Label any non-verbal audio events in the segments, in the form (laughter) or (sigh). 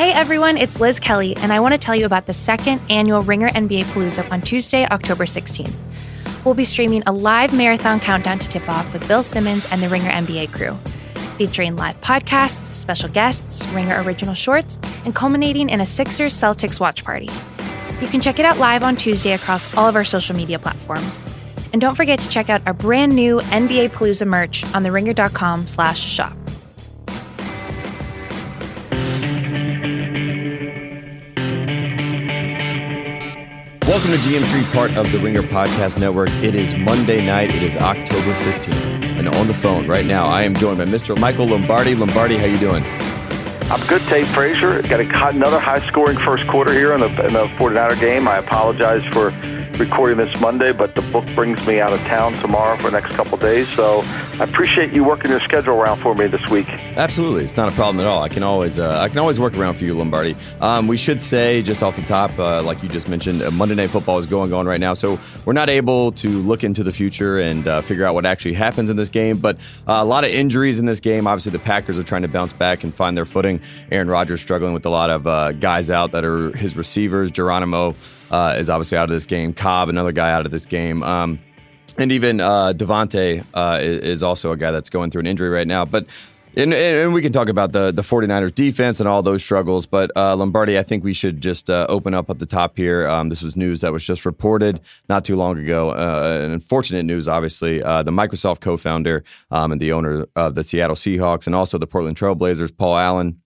Hey everyone, it's Liz Kelly, and I want to tell you about the second annual Ringer NBA Palooza on Tuesday, October 16th. We'll be streaming a live marathon countdown to tip off with Bill Simmons and the Ringer NBA crew, featuring live podcasts, special guests, Ringer original shorts, and culminating in a Sixers Celtics watch party. You can check it out live on Tuesday across all of our social media platforms. And don't forget to check out our brand new NBA Palooza merch on theringer.com slash shop. Welcome to GM Street, part of the Ringer Podcast Network. It is Monday night. It is October 15th. And on the phone right now, I am joined by Mr. Michael Lombardi. Lombardi, how you doing? I'm good, Tate Frazier. Got a, another high-scoring first quarter here in the, in the 49er game. I apologize for recording this Monday, but the book brings me out of town tomorrow for the next couple days. So I appreciate you working your schedule around for me this week. Absolutely, it's not a problem at all. I can always uh, I can always work around for you, Lombardi. Um, we should say just off the top, uh, like you just mentioned, uh, Monday Night Football is going on right now, so we're not able to look into the future and uh, figure out what actually happens in this game. But uh, a lot of injuries in this game. Obviously, the Packers are trying to bounce back and find their footing. Aaron Rodgers struggling with a lot of uh, guys out that are his receivers. Geronimo uh, is obviously out of this game. Cobb, another guy out of this game. Um, and even uh, Davante uh, is also a guy that's going through an injury right now. But and, and, we can talk about the, the 49ers defense and all those struggles. But uh, Lombardi, I think we should just uh, open up at the top here. Um, this was news that was just reported not too long ago. Uh, and unfortunate news, obviously. Uh, the Microsoft co founder um, and the owner of the Seattle Seahawks and also the Portland Trailblazers, Paul Allen,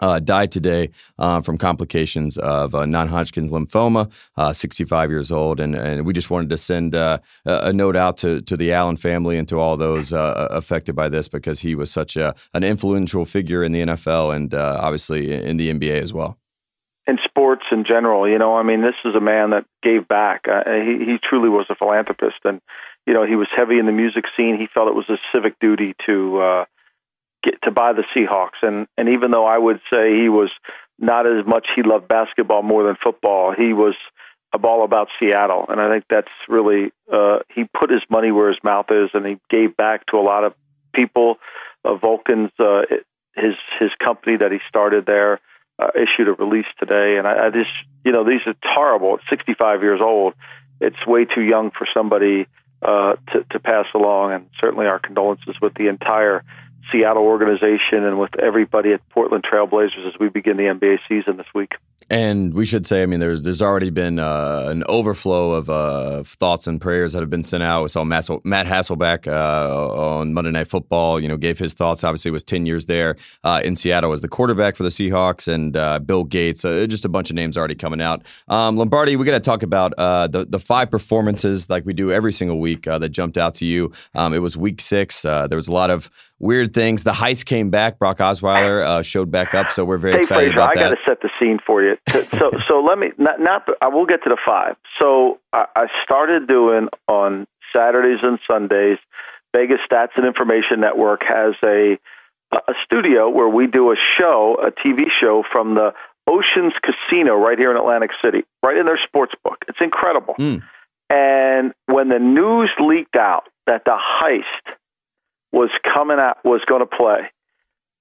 uh, died today uh, from complications of uh, non-Hodgkin's lymphoma, uh, 65 years old, and, and we just wanted to send uh, a note out to to the Allen family and to all those uh, affected by this because he was such a, an influential figure in the NFL and obviously in the NBA as well. In sports in general, you know, I mean, this is a man that gave back. he he truly was a philanthropist, and you know, he was heavy in the music scene. He felt it was a civic duty to get to buy the Seahawks. And and even though I would say he was not as much he loved basketball more than football, he was all about Seattle. And I think that's really uh, he put his money where his mouth is, and he gave back to a lot of people. Uh, Vulcan's uh, his his company that he started there. Uh, issued a release today, and I, I just, you know, these are horrible. At 65 years old, it's way too young for somebody uh, to, to pass along. And certainly our condolences with the entire Seattle organization and with everybody at Portland Trailblazers as we begin the NBA season this week. And we should say, I mean, there's there's already been uh, an overflow of uh, thoughts and prayers that have been sent out. We saw Matt, Hasselbeck uh, on Monday Night Football. You know, gave his thoughts. Obviously, was ten years there uh, in Seattle as the quarterback for the Seahawks, and uh, Bill Gates. Uh, just a bunch of names already coming out. Um, Lombardi, we got to talk about the the five performances like we do every single week that jumped out to you. Um, it was Week Six. there was a lot of weird things. The heist came back. Brock Osweiler uh, showed back up, so we're very hey, excited Frazier, about that. I got to set the scene for you. so, so let me not. not I will get to the five. So I, I started doing on Saturdays and Sundays. Vegas Stats and Information Network has a a studio where we do a show, a TV show from the Oceans Casino right here in Atlantic City, right in their sports book. It's incredible. Mm. And when the news leaked out that the heist was coming out was going to play.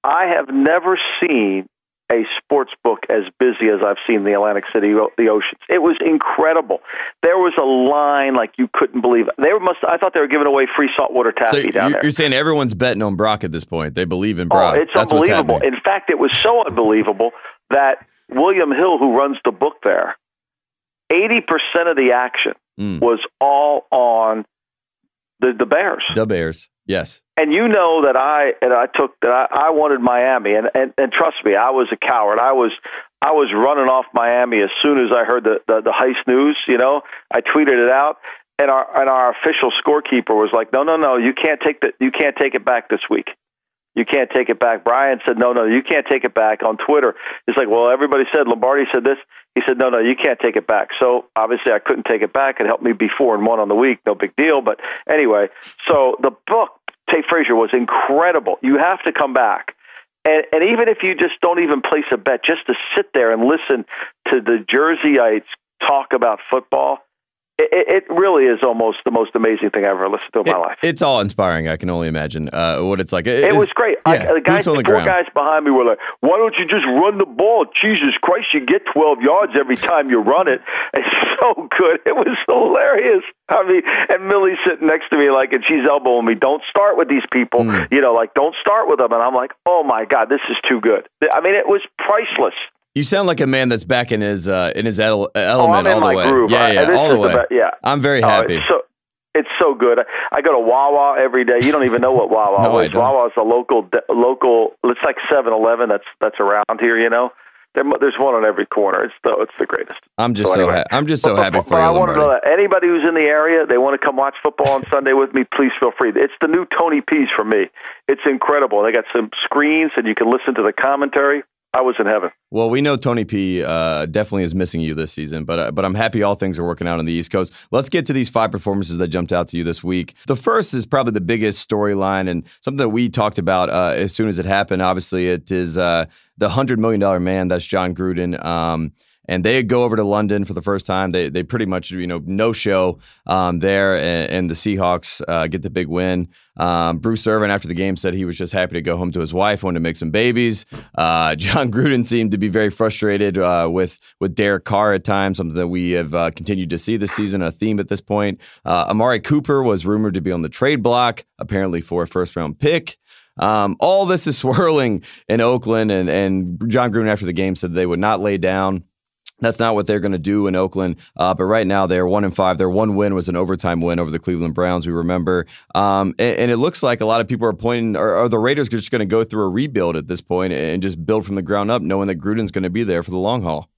I have never seen a sports book as busy as I've seen the Atlantic City, the oceans. It was incredible. There was a line like you couldn't believe. They must. I thought they were giving away free saltwater taffy so down you're, there. You're saying everyone's betting on Brock at this point. They believe in Brock. Oh, it's That's unbelievable. In fact, it was so unbelievable that William Hill, who runs the book there, eighty percent of the action mm. was all on the the Bears. The Bears. Yes. And you know that I and I took that I, I wanted Miami and, and and trust me, I was a coward. I was I was running off Miami as soon as I heard the, the, the heist news, you know. I tweeted it out and our and our official scorekeeper was like, "No, no, no, you can't take the you can't take it back this week. You can't take it back." Brian said, "No, no, you can't take it back." On Twitter, he's like, "Well, everybody said Lombardi said this." He said, "No, no, you can't take it back." So obviously, I couldn't take it back. It helped me be four and one on the week, no big deal. But anyway, so the book Tate Frazier was incredible. You have to come back. And, and even if you just don't even place a bet, just to sit there and listen to the Jerseyites talk about football, it, it, really is almost the most amazing thing I've ever listened to in my it, life. It's all inspiring. I can only imagine uh, what it's like. It, it was great. Yeah, I, the guys, the, four guys behind me were like, "Why don't you just run the ball? Jesus Christ, you get 12 yards every time you run it." (laughs) It's so good. It was hilarious. I mean, and Millie's sitting next to me like, and she's elbowing me. Don't start with these people. Mm. You know, like don't start with them. And I'm like, "Oh my God, this is too good." I mean, it was priceless. You sound like a man that's back in his uh, in his ele- element oh, all the way. Groove. Yeah, yeah, all the way. The yeah, I'm very happy. Oh, it's so it's so good. I go to Wawa every day. You don't even know what Wawa (laughs) no, is. Wawa is a local local. It's like Seven Eleven. That's that's around here. You know. there's one on every corner. It's the it's the greatest. I'm just so, so anyway. ha- I'm just so but, happy but, for but you. I want to know that anybody who's in the area, they want to come watch football on Sunday with me. Please feel free. It's the new Tony P's for me. It's incredible. They got some screens and you can listen to the commentary. I was in heaven. Well, we know Tony P uh, definitely is missing you this season, but uh, but I'm happy all things are working out on the East Coast. Let's get to these five performances that jumped out to you this week. The first is probably the biggest storyline and something that we talked about uh, as soon as it happened. Obviously, it is uh, the hundred million dollar man. That's Jon Gruden. Um, and they go over to London for the first time. They they pretty much you know no show um, there, and, and, the Seahawks uh, get the big win. Um, Bruce Irvin after the game said he was just happy to go home to his wife, wanted to make some babies. Uh, (laughs) Jon Gruden seemed to be very frustrated uh, with with Derek Carr at times, something that we have uh, continued to see this season, a theme at this point. Uh, Amari Cooper was rumored to be on the trade block, apparently for a first round pick. Um, all this is (laughs) swirling in Oakland, and, and Jon Gruden after the game said they would not lay down. That's not what they're going to do in Oakland. Uh, but right now they're one and five. Their one win was an overtime win over the Cleveland Browns. We remember, um, and, and, it looks like a lot of people are pointing. Are, are the Raiders just going to go through a rebuild at this point and just build from the ground up, knowing that Gruden's going to be there for the long haul?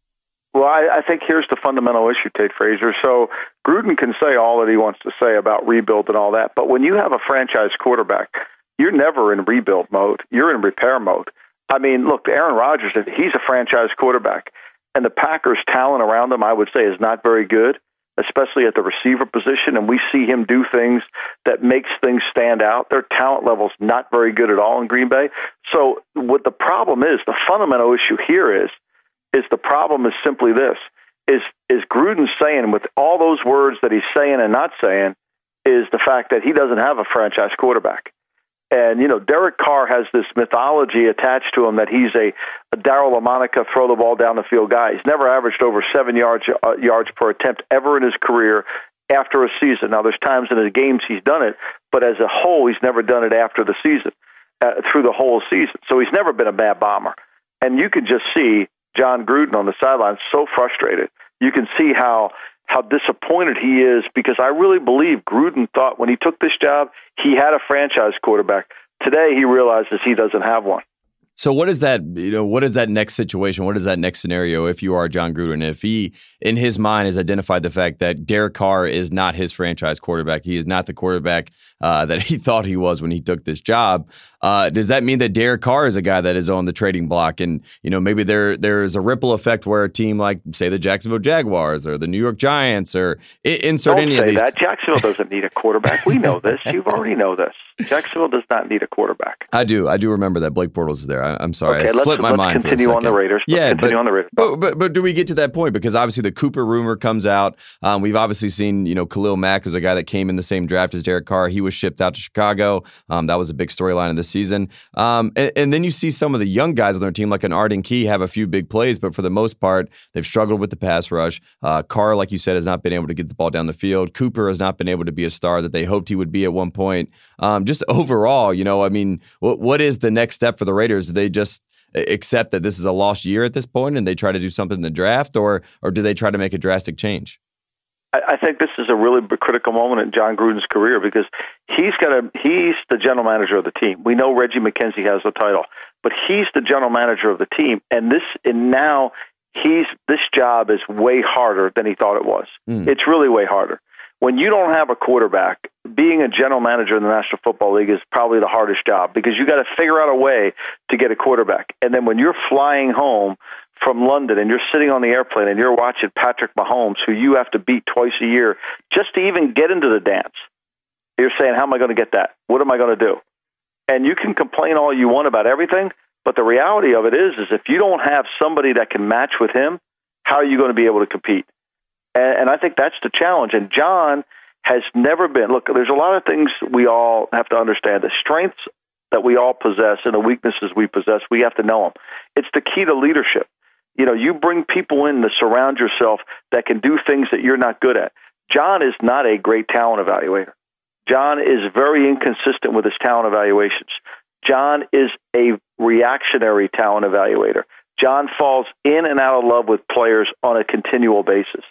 Well, I, I think here's the fundamental issue, Tate Frazier. So Gruden can say all that he wants to say about rebuild and all that, but when you have a franchise quarterback, you're never in rebuild mode. You're in repair mode. I mean, look, Aaron Rodgers, he's a franchise quarterback and the Packers' talent around him, I would say, is not very good, especially at the receiver position. And we see him do things that makes things stand out. Their talent level's not very good at all in Green Bay. So what the problem is, the fundamental issue here is, is the problem is simply this: is is Gruden saying with all those words that he's saying and not saying, is the fact that he doesn't have a franchise quarterback. And you know, Derek Carr has this mythology attached to him that he's a, a Daryle Lamonica throw the ball down the field guy. He's never averaged over seven yards uh, yards per attempt ever in his career after a season. Now, there's times in his games he's done it, but as a whole, he's never done it after the season, uh, through the whole season. So he's never been a bad bomber. And you can just see Jon Gruden on the sidelines so frustrated. You can see how how disappointed he is because I really believe Gruden thought when he took this job he had a franchise quarterback. Today he realizes he doesn't have one. So what is that? You know, what is that next situation? What is that next scenario? If you are Jon Gruden, if he in his mind has identified the fact that Derek Carr is not his franchise quarterback, he is not the quarterback uh, that he (laughs) thought he was when he took this job. Uh, does that mean that Derek Carr is a guy that is on the trading block, and you know maybe there there is a ripple effect where a team like say the Jacksonville Jaguars or the New York Giants or insert Don't any of these. That Jacksonville doesn't need a quarterback. We know this. You've already know this. Jacksonville does not need a quarterback. I do. I do remember that Blake Bortles is there. I, am sorry. Okay, I slipped my mind. Continue on the Raiders. Let's yeah, continue but, on the Raiders. But, but, but do we get to that point? Because obviously the Cooper rumor comes out. Um, we've obviously seen you know Khalil Mack was a guy that came in the same draft as Derek Carr. He was shipped out to Chicago. Um, that was a big storyline of the season. Um, and, and, then you see some of the young guys on their team, like an Arden Key, have a few big plays, but for the most part, they've struggled with the pass rush. Uh, Carr, like you said, has not been able to get the ball down the field. Cooper has not been able to be a star that they hoped he would be at one point. Um, just overall, you know, I mean, what what is the next step for the Raiders? Do they just accept that this is a lost year at this point and they try to do something in the draft, or or do they try to make a drastic change? I think this is a really critical moment in Jon Gruden's career because he's gonna he's the general manager of the team. We know Reggie McKenzie has the title, but he's the general manager of the team, and this and now he's this job is way harder than he thought it was. Mm. It's really way harder. When you don't have a quarterback, being a general manager in the National Football League is probably the hardest job because you got to figure out a way to get a quarterback. And then when you're flying home from London and you're sitting on the airplane and you're watching Patrick Mahomes, who you have to beat twice a year just to even get into the dance, you're saying, How am I going to get that? What am I going to do? And you can complain all you want about everything, but the reality of it is, is if you don't have somebody that can match with him, how are you going to be able to compete? And, and I think that's the challenge. And John has never been. Look, there's a lot of things we all have to understand. The strengths that we all possess and the weaknesses we possess, we have to know them. It's the key to leadership. You know, you bring people in to surround yourself that can do things that you're not good at. John is not a great talent evaluator. John is very inconsistent with his talent evaluations. John is a reactionary talent evaluator. John falls in and out of love with players on a continual basis.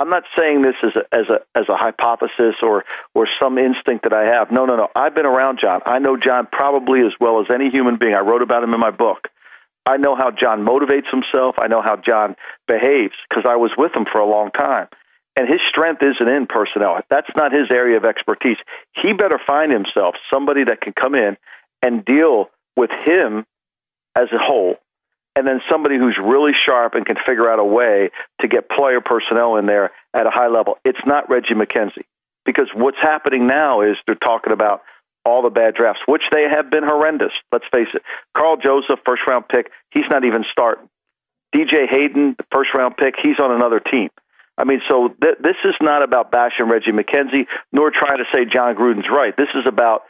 I'm not saying this as a, as a as a hypothesis or or some instinct that I have. No, no, no. I've been around John. I know John probably as well as any human being. I wrote about him in my book. I know how John motivates himself. I know how John behaves because I was with him for a long time. And his strength isn't in personnel. That's not his area of expertise. He better find himself somebody that can come in and deal with him as a whole and then somebody who's really sharp and can figure out a way to get player personnel in there at a high level. It's not Reggie McKenzie because what's happening now is they're talking about all the bad drafts, which they have been horrendous. Let's face it. Karl Joseph, first round pick, he's not even starting. DJ Hayden, the first round pick, he's on another team. I mean, so th- this is not about bashing Reggie McKenzie, nor trying to say Jon Gruden's right. This is about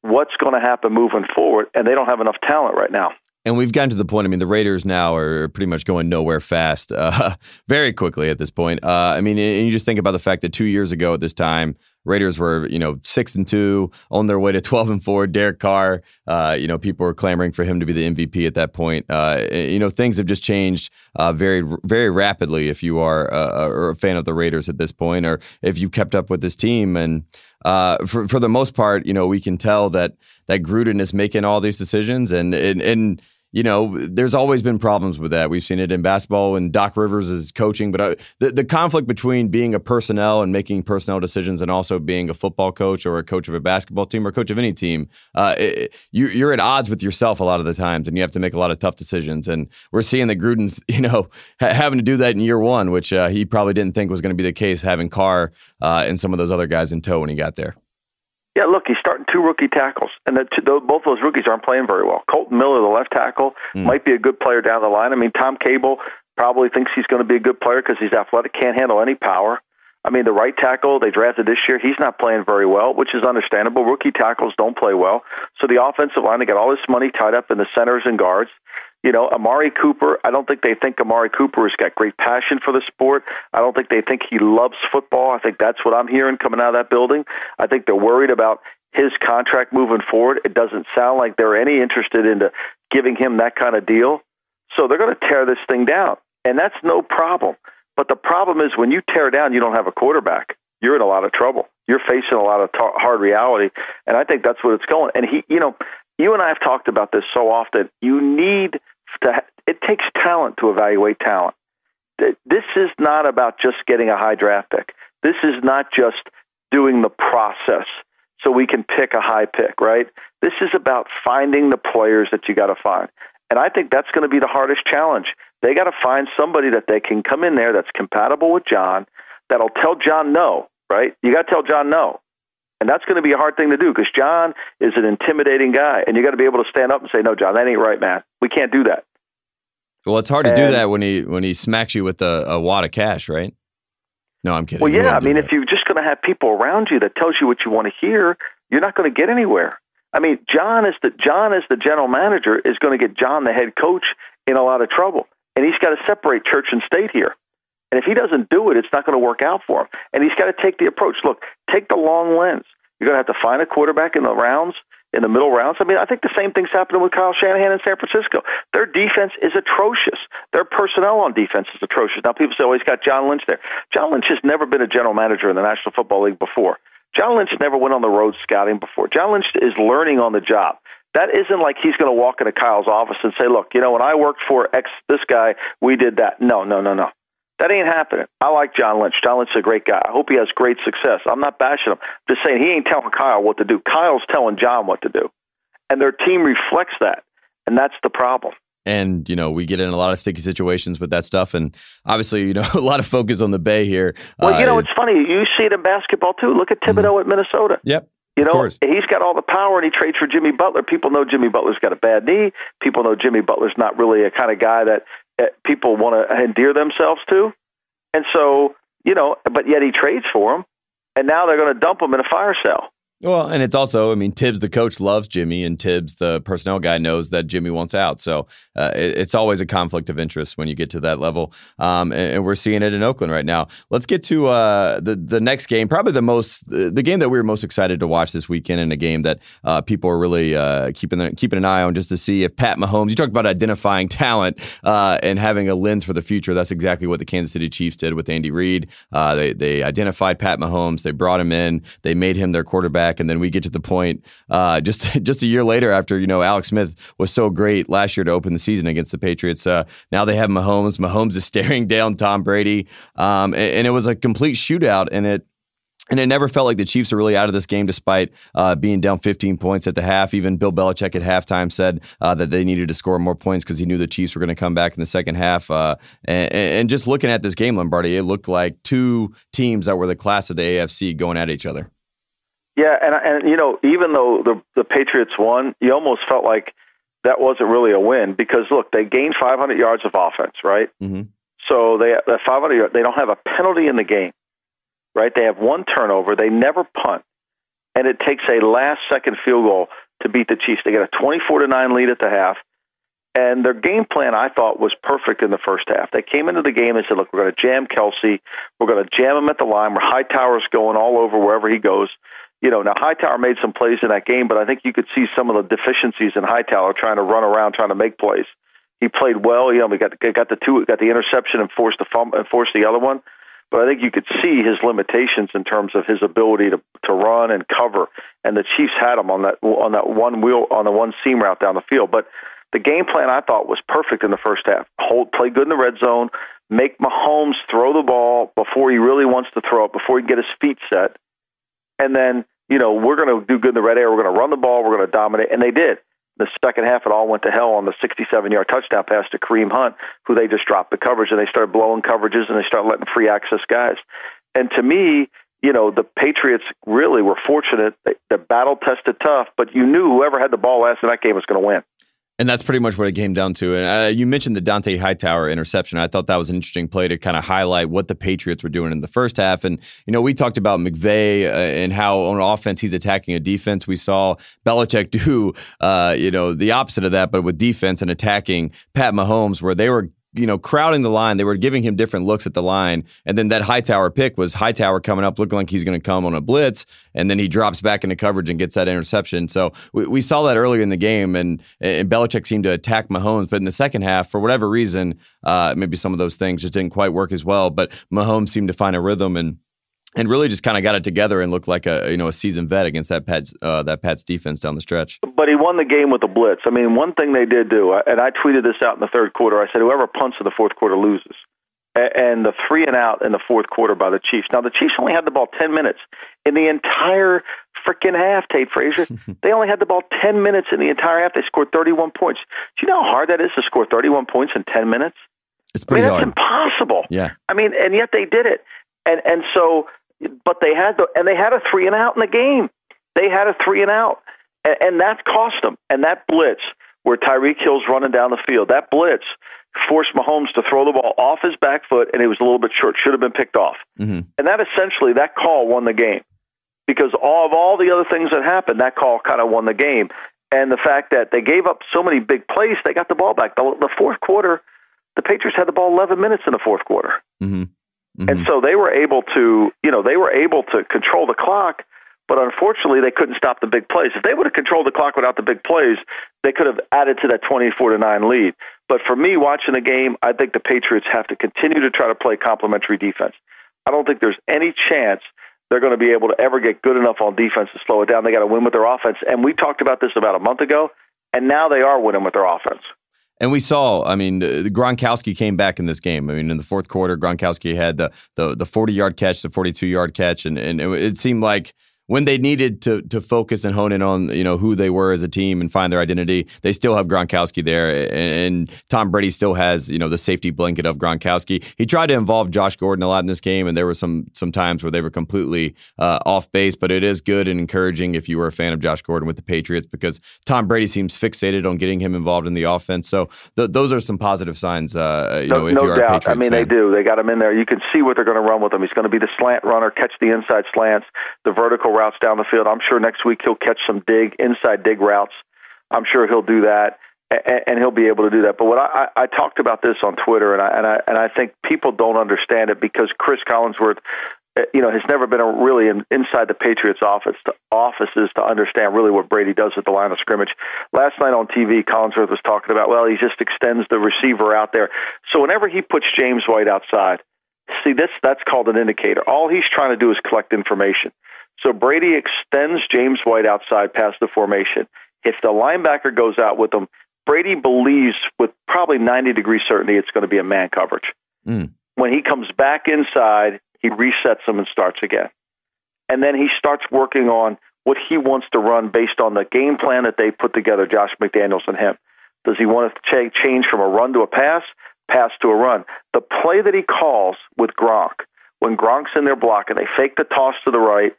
what's going to happen moving forward, and they don't have enough talent right now. And we've gotten to the point. I mean, the Raiders now are pretty much going nowhere fast, uh, (laughs) very quickly at this point. Uh, I mean, and you just think about the fact that two years ago at this time, Raiders were, you know, six and two, on their way to (laughs) twelve and four. Derek Carr, uh, you know, people were clamoring for him to be the MVP at that point. Uh, you know, things have just changed uh, very, very rapidly. If you are a, a fan of the Raiders at this point, or if you kept up with this team, and uh, for for the most part, you know, we can tell that that Gruden is making all these decisions, and and and you know, there's always been problems with that. We've seen it in basketball and Doc Rivers is coaching, but uh, the, the conflict between being a personnel and making personnel decisions and also being a football coach or a coach of a basketball team or coach of any team, uh, it, you, you're at odds with yourself a lot of the times and you have to make a lot of tough decisions. And we're seeing that Gruden's, (laughs) you know, ha- having to do that in year one, which uh, he probably didn't think was going to be the case having Carr uh, and some of those other guys in tow when he got there. Yeah, look, he's starting two rookie tackles, and the, two, both those rookies aren't playing very well. Kolton Miller, the left tackle, mm. might be a good player down the line. I mean, Tom Cable probably thinks he's going to be a good player because he's athletic, can't handle any power. I mean, the right tackle they drafted this year, he's not playing very well, which is understandable. Rookie tackles don't play well. So the offensive line, they got all this money tied up in the centers and guards. You know, Amari Cooper, I don't think they think Amari Cooper has got great passion for the sport. I don't think they think he loves football. I think that's what I'm hearing coming out of that building. I think they're worried about his contract moving forward. It doesn't sound like they're any interested into giving him that kind of deal. So they're going to tear this thing down. And that's no problem. But the problem is when you tear down, you don't have a quarterback. You're in a lot of trouble. You're facing a lot of t- hard reality. And I think that's what it's going. And he, you know, you and I have talked about this so often. You need to, it takes talent to evaluate talent. This is not about just getting a high draft pick. This is not just doing the process so we can pick a high pick, right? This is about finding the players that you got to find. And I think that's going to be the hardest challenge. They got to find somebody that they can come in there that's compatible with John, that'll tell John no, right? You got to tell John no. And that's going to be a hard thing to do because John is an intimidating guy, and you got to be able to stand up and say, "No, John, that ain't right, man. We can't do that." Well, it's hard and, to do that when he when he smacks you with a, a wad of cash, right? No, I'm kidding. Well, yeah, I mean, that. if you're just going to have people around you that tells you what you want to hear, you're not going to get anywhere. I mean, John is the John as the general manager is going to get John the head coach in a lot of trouble, and he's got to separate church and state here. And if he doesn't do it, it's not going to work out for him. And he's got to take the approach. Look, take the long lens. You're going to have to find a quarterback in the rounds, in the middle rounds. I mean, I think the same thing's happening with Kyle Shanahan in San Francisco. Their defense is atrocious. Their personnel on defense is atrocious. Now, people say, oh, he's got John Lynch there. John Lynch has never been a general manager in the National Football League before. John Lynch never went on the road scouting before. John Lynch is learning on the job. That isn't like he's going to walk into Kyle's office and say, "Look, you know, when I worked for X, this guy, we did that." No, no, no, no. That ain't happening. I like John Lynch. John Lynch is a great guy. I hope he has great success. I'm not bashing him. I'm just saying he ain't telling Kyle what to do. Kyle's telling John what to do, and their team reflects that, and that's the problem and you know we get in a lot of sticky situations with that stuff and obviously you know (laughs) a lot of focus on the bay here well you know uh, it's funny you see it in basketball too look at mm-hmm. thibodeau mm-hmm. at minnesota yep you know he's got all the power and he trades for jimmy butler people know jimmy butler's got a bad knee people know jimmy butler's not really a kind of guy that, people want to endear themselves to and so you know, but yet he trades for him, and now they're going to dump him in a fire sale. Well, and it's also, I mean, Tibbs, the coach, loves Jimmy, and Tibbs, the personnel guy, knows that Jimmy wants out. So uh, it, it's always a conflict of interest when you get to that level, um, and, and, we're seeing it in Oakland right now. Let's get to uh, the the next game, probably the most the game that we were most excited to watch this weekend, and a game that uh, people are really uh, keeping the, keeping an eye on just to see if Pat Mahomes. You talked about identifying talent uh, and having a lens for the future. That's exactly what the Kansas City Chiefs did with Andy Reid. Uh, they they identified Pat Mahomes. They brought him in. They made him their quarterback, and then we get to the point uh, just (laughs) just a year later after you know Alex Smith was so great last year to open the season against the Patriots. Uh, now they have Mahomes. Mahomes is (laughs) staring down Tom Brady, um, and, and, it was a complete shootout, and it. And it never felt like the Chiefs are really out of this game, despite uh, being down 15 points at the half. Even Bill Belichick at halftime said uh, that they needed to score more points because he knew the Chiefs were going to come back in the second half. Uh, and, and, just looking at this game, Lombardi, it looked like two teams that were the class of the AFC going at each other. Yeah, and and you know, even though the the Patriots won, you almost felt like that wasn't really a win because look, they gained 500 yards of offense, right? Mm-hmm. So they that 500 yards, they don't have a penalty in the game, right? They have one turnover, they never punt, and it takes a last second field goal to beat the Chiefs. They get a 24 to nine lead at the half. And their game plan, I thought, was perfect in the first half. They came into the game and said, "Look, we're going to jam Kelce. We're going to jam him at the line. Where Hightower's going all over wherever he goes you know, now Hightower made some plays in that game, but I think you could see some of the deficiencies in Hightower trying to run around, trying to make plays. He played well. You know, we got got the two, got the interception and forced the fumble and forced the other one. But I think you could see his limitations in terms of his ability to to run and cover. And the Chiefs had him on that on that one wheel on the one seam route down the field. But the game plan I thought was perfect in the first half. Hold, play good in the red zone, make Mahomes throw the ball before he really wants to throw it, before he can get his feet set, and then you know, we're going to do good in the red area. We're going to run the ball. We're going to dominate. And they did. The second half, it all went to hell on the 67 yard touchdown pass to Kareem Hunt, who they just dropped the coverage and they started blowing coverages and they started letting free access guys. And to me, you know, the Patriots really were fortunate. The battle tested tough, but you knew whoever had the ball last in that game was going to win. And that's pretty much what it came down to. And uh, you mentioned the Dont'a Hightower interception. I thought that was an interesting play to kind of highlight what the Patriots were doing in the first half. And, you know, we talked about McVay uh, and how on offense he's attacking a defense. We saw Belichick (laughs) do, uh, you know, the opposite of that, but with defense and attacking Pat Mahomes, where they were you know, crowding the line. They were giving him different looks at the line. And then that Hightower pick was Hightower coming up looking like he's going to come on a blitz. And then he drops back into coverage and gets that interception. So we, we saw that earlier in the game. And, and Belichick seemed to attack Mahomes. But in the second half, for whatever reason, uh, maybe some of those things just didn't quite work as well. But Mahomes seemed to find a rhythm and and really just kind of got it together and looked like a you know a seasoned vet against that Pats uh, that Pats defense down the stretch. But he won the game with a blitz. I mean, one thing they did do, and I tweeted this out in the third quarter. I said, whoever punts in the fourth quarter loses. And the three and out in the fourth quarter by the Chiefs. Now the Chiefs only had the ball ten minutes in the entire freaking half. Tate Frazier, (laughs) they only had the ball ten minutes in the entire half. They scored thirty-one points. Do you know how hard that is to score thirty-one points in ten minutes? It's pretty I mean, hard. impossible. Yeah. I mean, and yet they did it. And and so but they had the and they had a three and out in the game. They had a three and out, and, and that cost them. And that blitz where Tyreek Hill's running down the field, that blitz forced Mahomes to throw the ball off his back foot, and it was a little bit short. Should have been picked off. Mm-hmm. And that essentially that call won the game because all of all the other things that happened, that call kind of won the game. And the fact that they gave up so many big plays, they got the ball back. The, the fourth quarter, the Patriots had the ball 11 minutes in the fourth quarter. Mm-hmm. Mm-hmm. And so they were able to, you know, they were able to control the clock, but unfortunately they couldn't stop the big plays. If they would have controlled the clock without the big plays, they could have added to that 24 to 9 lead. But for me watching the game, I think the Patriots have to continue to try to play complementary defense. I don't think there's any chance they're going to be able to ever get good enough on defense to slow it down. They got to win with their offense. And we talked about this about a month ago, and now they are winning with their offense. And we saw, I mean, Gronkowski came back in this game. I mean, in the fourth quarter, Gronkowski had the the, the 40 yard catch, the 42 yard catch, and, and it, it seemed like when they needed to to focus and hone in on you know who they were as a team and find their identity, they still have Gronkowski there, and, Tom Brady still has you know the safety blanket of Gronkowski. He tried to involve Josh Gordon a lot in this game, and there were some some times where they were completely uh, off base. But it is good and encouraging if you were a fan of Josh Gordon with the Patriots because Tom Brady seems fixated on getting him involved in the offense. So th- those are some positive signs. Uh, you no, know, if no you are doubt. a Patriots I mean, fan. they do. They got him in there. You can see what they're going to run with him. He's going to be the slant runner, catch the inside slants, the vertical routes down the field. I'm sure next week he'll catch some dig inside dig routes. I'm sure he'll do that, and, and he'll be able to do that. But what I, I, talked about this on Twitter, and I, and I and I think people don't understand it because Cris Collinsworth, uh, you know, has never been a really in, inside the Patriots office to offices to understand really what Brady does at the line of scrimmage. Last night on TV, Collinsworth was talking about, well, he just extends the receiver out there. So whenever he puts James White outside, see this that's called an indicator. All he's trying to do is collect information. So Brady extends James White outside past the formation. If the linebacker goes out with him, Brady believes with probably 90 degree certainty it's going to be a man coverage. Mm. When he comes back inside, he resets them and starts again. And then he starts working on what he wants to run based on the game plan that they put together, Josh McDaniels and him. Does he want to ch- change from a run to a pass, pass to a run? The play that he calls with Gronk, when Gronk's in there blocking, they fake the toss to the right,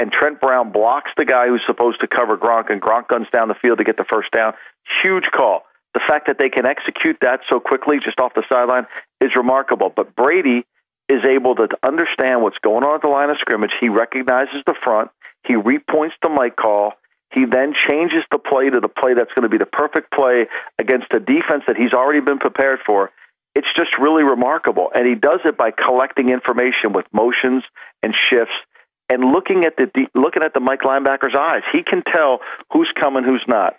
and Trent Brown blocks the guy who's supposed to cover Gronk, and Gronk guns down the field to get the first down. Huge call. The fact that they can execute that so quickly just off the sideline is remarkable. But Brady is able to understand what's going on at the line of scrimmage. He recognizes the front. He repoints the Mike call. He then changes the play to the play that's going to be the perfect play against a defense that he's already been prepared for. It's just really remarkable. And he does it by collecting information with motions and shifts and looking at the looking at the Mike linebacker's eyes. He can tell who's coming, who's not,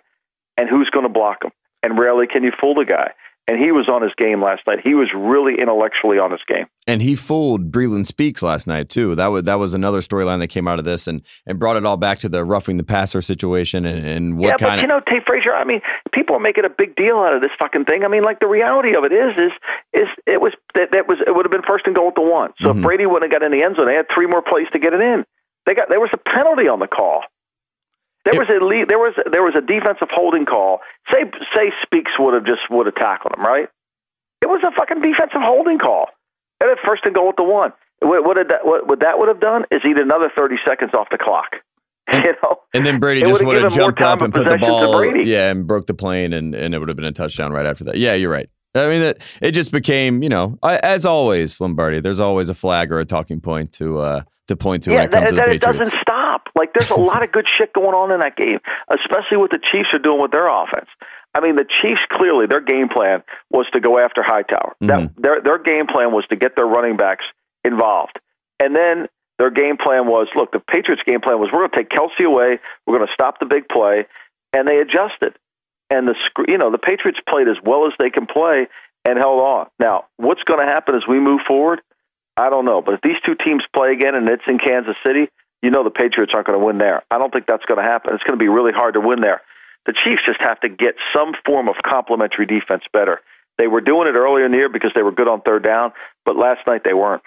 and who's going to block him. And rarely can you fool the guy. And he was on his game last night. He was really intellectually on his game. And he fooled Breeland Speaks last night too. That was that was another storyline that came out of this, and and brought it all back to the roughing the passer situation and, and what yeah, kind but of you know, Tate Frazier. I mean, people are making a big deal out of this fucking thing. I mean, like the reality of it is, is is it was that that was it would have been first and goal at the one. So Mhm. if Brady wouldn't have got in the end zone, they had three more plays to get it in. They got there was a penalty on the call. There was a there was there was a defensive holding call. Say say Speaks would have just would have tackled him, right? It was a fucking defensive holding call. And at first and goal at the one. What, what did that what, what that would have done is eat another thirty seconds off the clock. (laughs) you know, And then Brady just would have jumped up and put the ball, yeah, and broke the plane, and, and it would have been a touchdown right after that. Yeah, you're right. I mean, it, it just became, you know, as always, Lombardi. There's always a flag or a talking point to uh, to point to when yeah, it comes that, to the that it doesn't stop. Like there's a lot of good shit going on in that game, especially what the Chiefs are doing with their offense. I mean, the Chiefs clearly their game plan was to go after Hightower. That Mm-hmm. their their game plan was to get their running backs involved, and then their game plan was look. The Patriots' game plan was we're going to take Kelce away, we're going to stop the big play, and they adjusted. And the you know the Patriots played as well as they can play and held on. Now, what's going to happen as we move forward? I don't know. But if these two teams play again and it's in Kansas City, you know the Patriots aren't going to win there. I don't think that's going to happen. It's going to be really hard to win there. The Chiefs just have to get some form of complementary defense better. They were doing it earlier in the year because they were good on third down, but last night they weren't.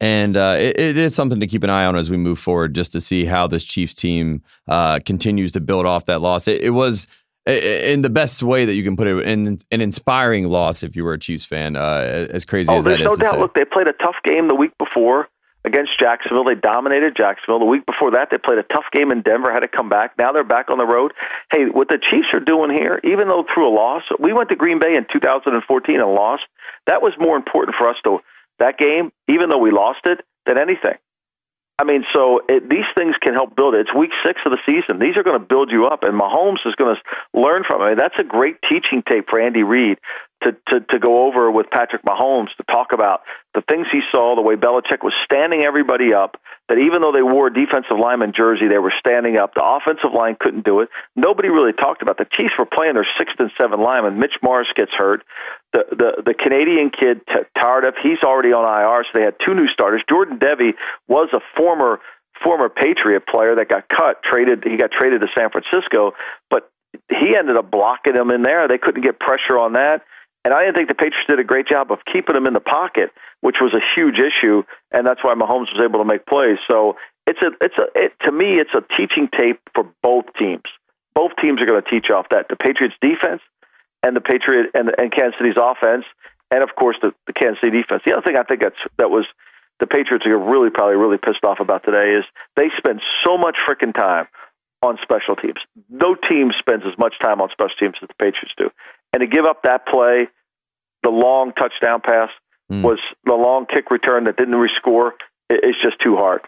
And uh, it, it is something to keep an eye on as we move forward, just to see how this Chiefs team uh, continues to build off that loss. It, it was in the best way that you can put it, an, an inspiring loss if you were a Chiefs fan. Uh, as crazy Oh, as that there's is no doubt. Look, they played a tough game the week before against Jacksonville. They dominated Jacksonville. The week before that, they played a tough game in Denver, had to come back. Now they're back on the road. Hey, what the Chiefs are doing here, even though through a loss, we went to Green Bay in 2014 and lost. That was more important for us to that game, even though we lost it, than anything. I mean, so it, these things can help build it. It's week six of the season. These are going to build you up, and Mahomes is going to learn from it. I mean, that's a great teaching tape for Andy Reid to, to, to go over with Patrick Mahomes to talk about the things he saw, the way Belichick was standing everybody up, that even though they wore defensive lineman jersey, they were standing up. The offensive line couldn't do it. Nobody really talked about the Chiefs were playing their sixth and seventh lineman. Mitch Morse gets hurt. The the, the Canadian kid, T- Tardif, he's already on IR, so they had two new starters. Jordan Devey was a former former Patriot player that got cut, traded. He got traded to San Francisco, but he ended up blocking them in there. They couldn't get pressure on that. And I didn't think the Patriots did a great job of keeping him in the pocket, which was a huge issue, and that's why Mahomes was able to make plays. So it's a it's a it, to me it's a teaching tape for both teams. Both teams are going to teach off that the Patriots defense and the Patriot and, and Kansas City's offense, and of course the, the Kansas City defense. The other thing I think that's that was the Patriots are really probably really pissed off about today is they spend so much freaking time on special teams. No team spends as much time on special teams as the Patriots do, and to give up that play, the long touchdown pass mm. was the long kick return that didn't rescore. It's just too hard.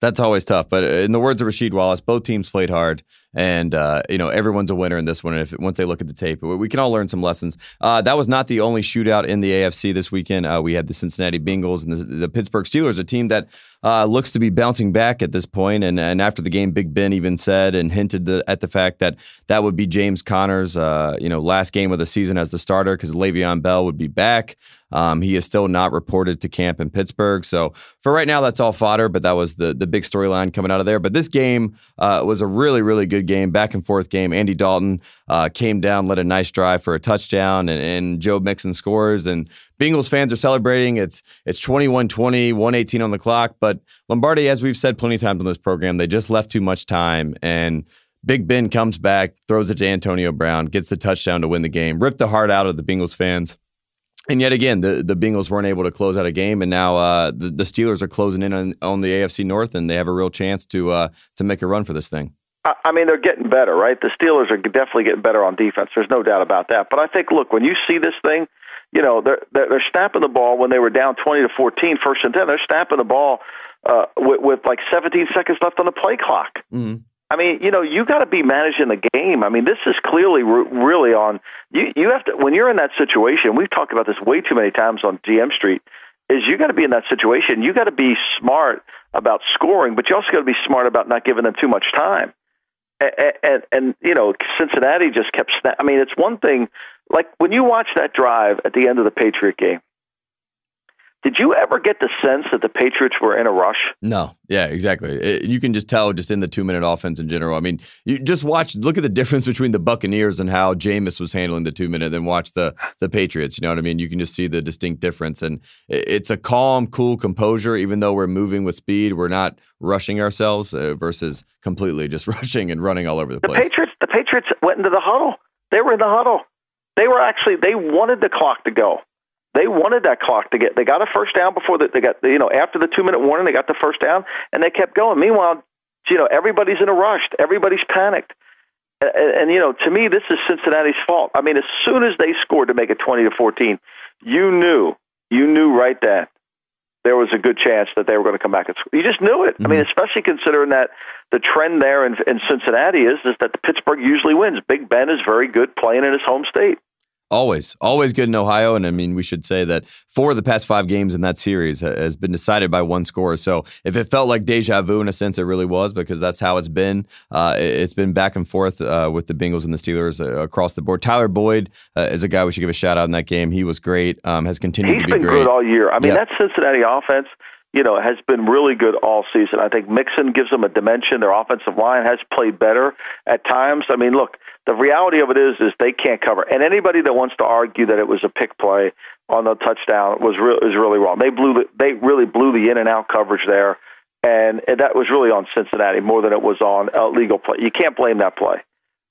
That's always tough. But in the words of Rasheed Wallace, both teams played hard, and uh, you know everyone's a winner in this one. And if once they look at the tape, we can all learn some lessons. Uh, that was not the only shootout in the AFC this weekend. Uh, we had the Cincinnati Bengals and the, the Pittsburgh Steelers, a team that uh, looks to be bouncing back at this point. And and after the game, Big Ben even said and hinted the, at the fact that that would be James Conner's uh, you know last game of the season as the starter because Le'Veon Bell would be back. Um, he is still not reported to camp in Pittsburgh. So for right now, that's all fodder. But that was the the big storyline coming out of there. But this game uh, was a really really good game, back and forth game. Andy Dalton uh, came down, led a nice drive for a touchdown, and, and Joe Mixon scores. And Bengals fans are celebrating. It's it's 21-20, 118 on the clock. But Lombardi, as we've said plenty of times on this program, they just left too much time and. Big Ben comes back, throws it to Antonio Brown, gets the touchdown to win the game, ripped the heart out of the Bengals fans. And yet again, the, the Bengals weren't able to close out a game, and now uh, the, the Steelers are closing in on, on the AFC North, and they have a real chance to uh, to make a run for this thing. I mean, they're getting better, right? The Steelers are definitely getting better on defense. There's no doubt about that. But I think, look, when you see this thing, you know, they're they're, snapping the ball when they were down 20 to 14, first and 10. They're snapping the ball uh, with, with like 17 seconds left on the play clock. Mm-hmm. I mean, you know, you got to be managing the game. I mean, this is clearly re- really on you. You have to when you're in that situation. We've talked about this way too many times on GM Street. Is you got to be in that situation. You got to be smart about scoring, but you also got to be smart about not giving them too much time. And, and, and you know, Cincinnati just kept. Sna- I mean, it's one thing. Like when you watch that drive at the end of the Patriot game, did you ever get the sense that the Patriots were in a rush? No. Yeah, exactly. It, you can just tell just in the two minute offense in general. I mean, you just watch, look at the (laughs) difference between the Buccaneers and how Jameis was handling the two minute, then watch the the Patriots. You know what I mean? You can just see the distinct difference, and it, it's a calm, cool composure. Even though we're moving with speed, we're not rushing ourselves uh, versus completely just (laughs) rushing and running all over the, place. the place. Patriots, the Patriots went into the huddle. They were in the huddle. They were actually they wanted the clock to go. They wanted that clock to get. They got a first down before the, they got. You know, after the two minute warning, they got the first down, and they kept going. Meanwhile, you know, everybody's in a rush. Everybody's panicked. And, and you know, to me, this is Cincinnati's fault. I mean, as soon as they scored to make it twenty to fourteen, you knew, you knew right then there was a good chance that they were going to come back and score. You just knew it. Mm-hmm. I mean, mm-hmm. especially considering that the trend there in, in Cincinnati is is that the Pittsburgh usually wins. Big Ben is very good playing in his home state. Always, always good in Ohio. And I mean, we should say that four of the past five games in that series has been decided by one score. So if it felt like deja vu in a sense, it really was because that's how it's been. Uh, it's been back and forth uh, with the Bengals and the Steelers uh, across the board. Tyler Boyd uh, is a guy we should give a shout out in that game. He was great, um, has continued He's to be been great. good all year. I mean, that Cincinnati offense you know, has been really good all season. I think Mixon gives them a dimension. Their offensive line has played better at times. I mean, look, the reality of it is, is they can't cover. And anybody that wants to argue that it was a pick play on the touchdown was re- is really wrong. They blew the, they really blew the in and out coverage there, and, and that was really on Cincinnati more than it was on legal play. You can't blame that play.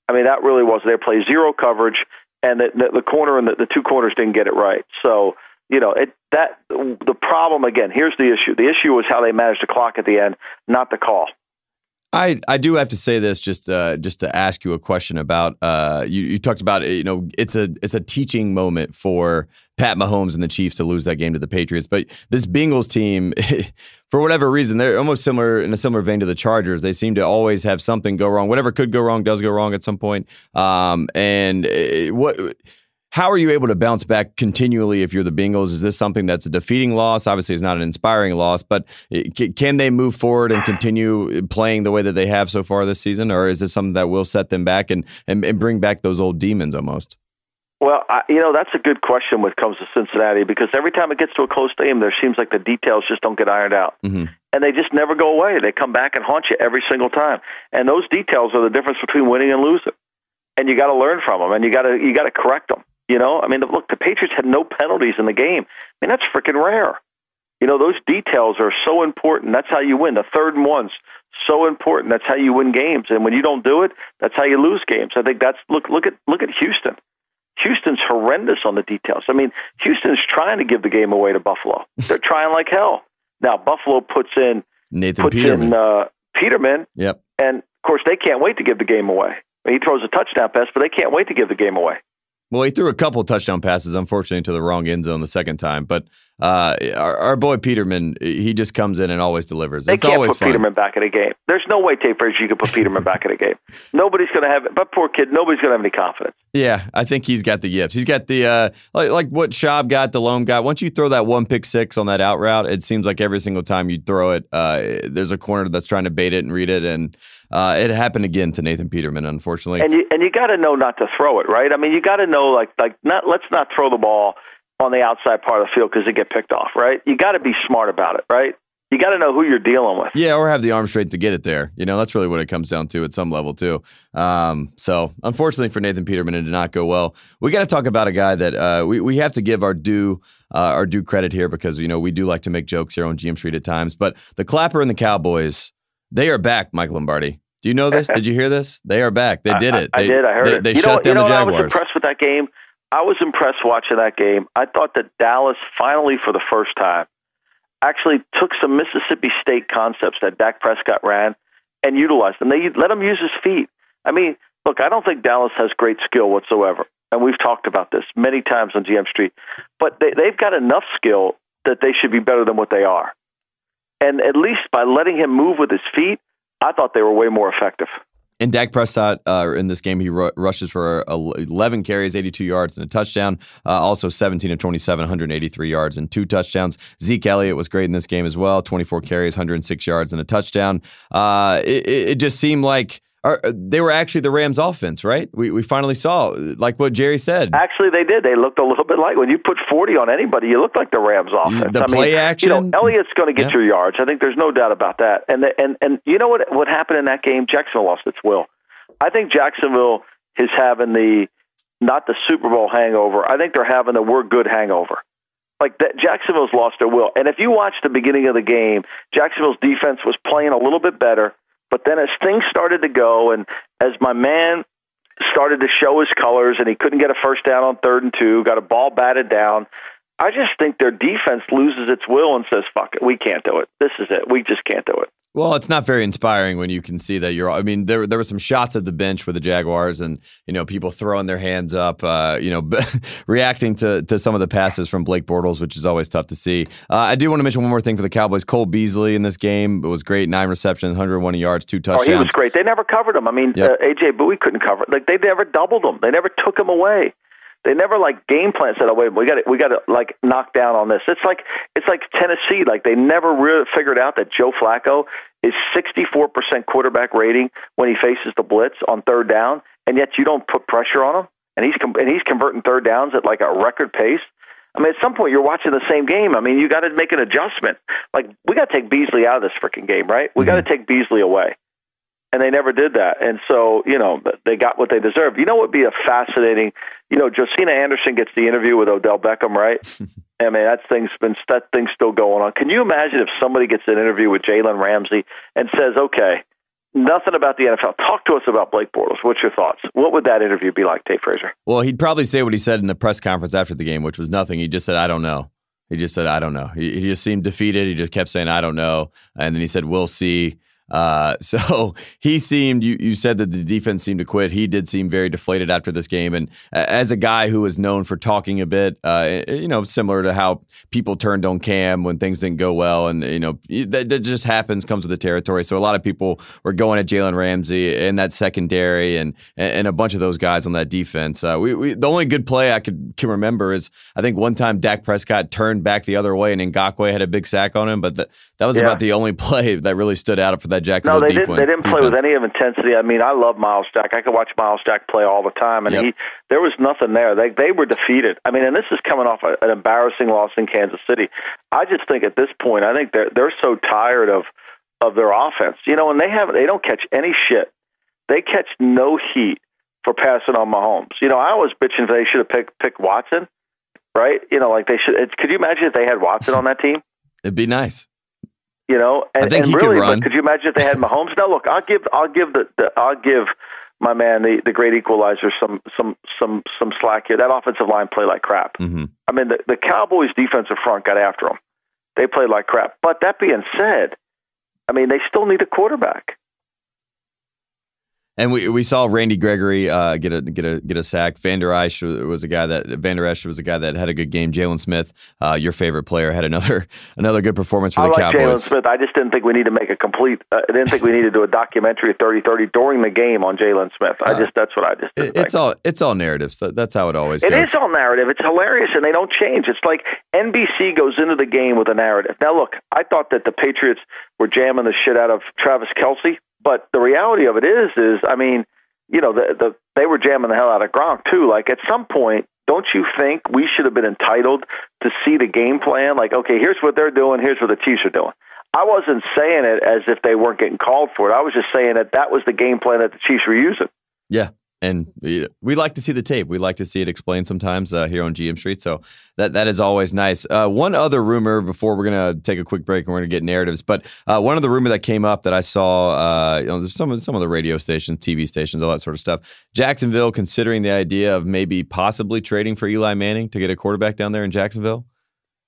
I mean, that really was their play. Zero coverage, and the, the, the corner and the, the two corners didn't get it right. So you know, it that the problem again. Here's the issue. The issue was how they managed the clock at the end, not the call. I, I do have to say this just uh, just to ask you a question about uh, you, you talked about you know it's a it's a teaching moment for Pat Mahomes and the Chiefs to lose that game to the Patriots, but this Bengals team, (laughs) for whatever reason, they're almost similar in a similar vein to the Chargers. They seem to always have something go wrong. Whatever could go wrong does go wrong at some point. Um, and uh, what how are you able to bounce back continually if you're the Bengals? Is this something that's a defeating loss? Obviously, it's not an inspiring loss, but can they move forward and continue playing the way that they have so far this season, or is this something that will set them back and, and, and bring back those old demons almost? Well, I, you know that's a good question when it comes to Cincinnati because every time it gets to a close game, there seems like the details just don't get ironed out, mm-hmm. and they just never go away. They come back and haunt you every single time, and those details are the difference between winning and losing. And you got to learn from them, and you got to you got to correct them. You know, I mean, look, the Patriots had no penalties in the game. I mean, that's freaking rare. You know, those details are so important. That's how you win. The third and one's so important. That's how you win games. And when you don't do it, that's how you lose games. I think that's look look at look at Houston. Houston's horrendous on the details. I mean, Houston's trying to give the game away to Buffalo. They're trying like hell. Now Buffalo puts in Nathan puts Peterman. in uh, Peterman, yep. and of course they can't wait to give the game away. He throws a touchdown pass, but they can't wait to give the game away. Well, he threw a couple touchdown passes, unfortunately, to the wrong end zone the second time. But uh, our, our, boy Peterman, he just comes in and always delivers. They it's can't always put fun. Peterman back in a game. There's no way, Tate Frazier, you can put Peterman back in a game. Nobody's going to have, it. but poor kid, nobody's going to have any confidence. Yeah, I think he's got the yips. He's got the uh, like, like what Schaub got, Delhomme got. Once you throw that one pick six on that out route, it seems like every single time you throw it, uh, there's a corner that's trying to bait it and read it, and uh, it happened again to Nathan Peterman, unfortunately. And you and you got to know not to throw it, right? I mean, you got to know like like not let's not throw the ball on the outside part of the field because it get picked off, right? You got to be smart about it, right? You got to know who you're dealing with. Yeah, or have the arm straight to get it there. You know, that's really what it comes down to at some level too. Um, so, unfortunately for Nathan Peterman, it did not go well. We got to talk about a guy that uh, we we have to give our due uh, our due credit here because you know we do like to make jokes here on GM Street at times. But the Clapper and the Cowboys, they are back, Mike Lombardi. Do you know this? did you hear this? They are back. They (laughs) did it. I, I did. I heard they, it. They you shut know, down you know the I was impressed with that game. I was impressed watching that game. I thought that Dallas finally, for the first time, actually took some Mississippi State concepts that Dak Prescott ran and utilized them. They let him use his feet. I mean, look, I don't think Dallas has great skill whatsoever, and we've talked about this many times on GM Street. But they, they've got enough skill that they should be better than what they are. And at least by letting him move with his feet, I thought they were way more effective. And Dak Prescott uh, in this game, he ru- rushes for 11 carries, 82 yards, and a touchdown. Uh, also 17 of 27, 183 yards and two touchdowns. Zeke Elliott was great in this game as well 24 carries, 106 yards, and a touchdown. Uh, it, it, just seemed like uh, they were actually the Rams offense, right? We, we finally saw, like what Jerry said. Actually, they did. They looked a little bit like when you put 40 on anybody, you look like the Rams offense. The I play mean, action. You know, Elliott's going to get your yards. I think there's no doubt about that. And the, and and you know what what happened in that game? Jacksonville lost its will. I think Jacksonville is having the not the Super Bowl hangover. I think they're having the we're good hangover. Like that, Jacksonville's lost their will. And if you watch the beginning of the game, Jacksonville's defense was playing a little bit better. But then as things started to go, and as my man started to show his colors, and he couldn't get a first down on third and two, got a ball batted down. I just think their defense loses its will and says, "Fuck it, we can't do it. This is it. We just can't do it." Well, it's not very inspiring when you can see that you're. I mean, there there were some shots at the bench with the Jaguars, and you know people throwing their hands up, uh, you know, (laughs) reacting to to some of the passes from Blake Bortles, which is always tough to see. Uh, I do want to mention one more thing for the Cowboys. Cole Beasley in this game it was great, nine receptions, 101 yards, two touchdowns. he was great. They never covered him. I mean, Yep. uh, AJ Bouye couldn't cover. Like they never doubled him. They never took him away. They never like game plan said, "Oh wait, we got to we got to like knock down on this." It's like it's like Tennessee. Like they never really figured out that Joe Flacco is 64% quarterback rating when he faces the blitz on third down, and yet you don't put pressure on him, and he's com- and he's converting third downs at like a record pace. I mean, at some point you're watching the same game. I mean, you got to make an adjustment. Like we got to take Beasley out of this freaking game, right? We mm-hmm. got to take Beasley away and they never did that. And so, you know, they got what they deserved. You know what would be a fascinating, you know, Josina Anderson gets the interview with Odell Beckham, right? (laughs) I mean, that thing's been that thing's still going on. Can you imagine if somebody gets an interview with Jalen Ramsey and says, "Okay, nothing about the NFL. Talk to us about Blake Bortles. What's your thoughts? What would that interview be like, Tate Frazier?" Well, he'd probably say what he said in the press conference after the game, which was nothing. He just said, "I don't know." He just said, "I don't know." He, he just seemed defeated. He just kept saying, "I don't know," and then he said, "We'll see." Uh, (laughs) so he seemed. You, you said that the defense seemed to quit. He did seem very deflated after this game. And as a guy who is known for talking a bit, uh, you know, similar to how people turned on Cam when things didn't go well, and you know that, that just happens, comes with the territory. So a lot of people were going at Jalen Ramsey in that secondary, and and a bunch of those guys on that defense. Uh, we, we the only good play I could can remember is I think one time Dak Prescott turned back the other way, and Ngakoue had a big sack on him, but that that was Yeah. about the only (laughs) play that really stood out for that Jacksonville No, they defense. didn't. They didn't play with any of intensity. I mean, I love Myles Jack. I could watch Myles Jack play all the time, and Yep. he there was nothing there. They they were defeated. I mean, and this is coming off a, an embarrassing loss in Kansas City. I just think at this point, I think they're they're so tired of of their offense. You know, and they have they don't catch any shit. They catch no heat for passing on Mahomes. You know, I was bitching they should have picked picked Watson, right? You know, like they should. It's, could you imagine if they had Watson on that team? It'd be nice. You know, and, I think and he really, could run. but could you imagine if they had Mahomes? Now, look, I'll give, I'll give the, the I'll give my man, the, the great equalizer, some some some some slack here. That offensive line played like crap. hmm I mean, the, the Cowboys' defensive front got after them. They played like crap. But that being said, I mean, they still need a quarterback. And we, we saw Randy Gregory uh, get a get a get a sack. Vander Esch was a guy that Vander Esch was a guy that had a good game. Jaylon Smith, uh, your favorite player, had another (laughs) another good performance for I the like Jaylon Smith. I just didn't think we need to make a complete. Uh, I didn't think we needed to do a documentary of 30-30 during the game on Jaylon Smith. I Uh, just that's what I just. It- it's all it's all narratives. That- That's how it always It goes. is all narrative. It's hilarious, and they don't change. It's like NBC goes into the game with a narrative. Now, look, I thought that the Patriots were jamming the shit out of Travis Kelce, but the reality of it is, is I mean, you know, the, the they were jamming the hell out of Gronk too. Like at some point, don't you think we should have been entitled to see the game plan? Like, okay, here's what they're doing. Here's what the Chiefs are doing. I wasn't saying it as if they weren't getting called for it. I was just saying that that was the game plan that the Chiefs were using. Yeah, and we, we like to see the tape. We like to see it explained sometimes uh, here on GM Street. So that that is always nice. Uh, one other rumor before we're gonna take a quick break and we're gonna get narratives. But uh, one of the rumor that came up that I saw, uh, you know, some of some of the radio stations, TV stations, all that sort of stuff. Jacksonville considering the idea of maybe possibly trading for Eli Manning to get a quarterback down there in Jacksonville.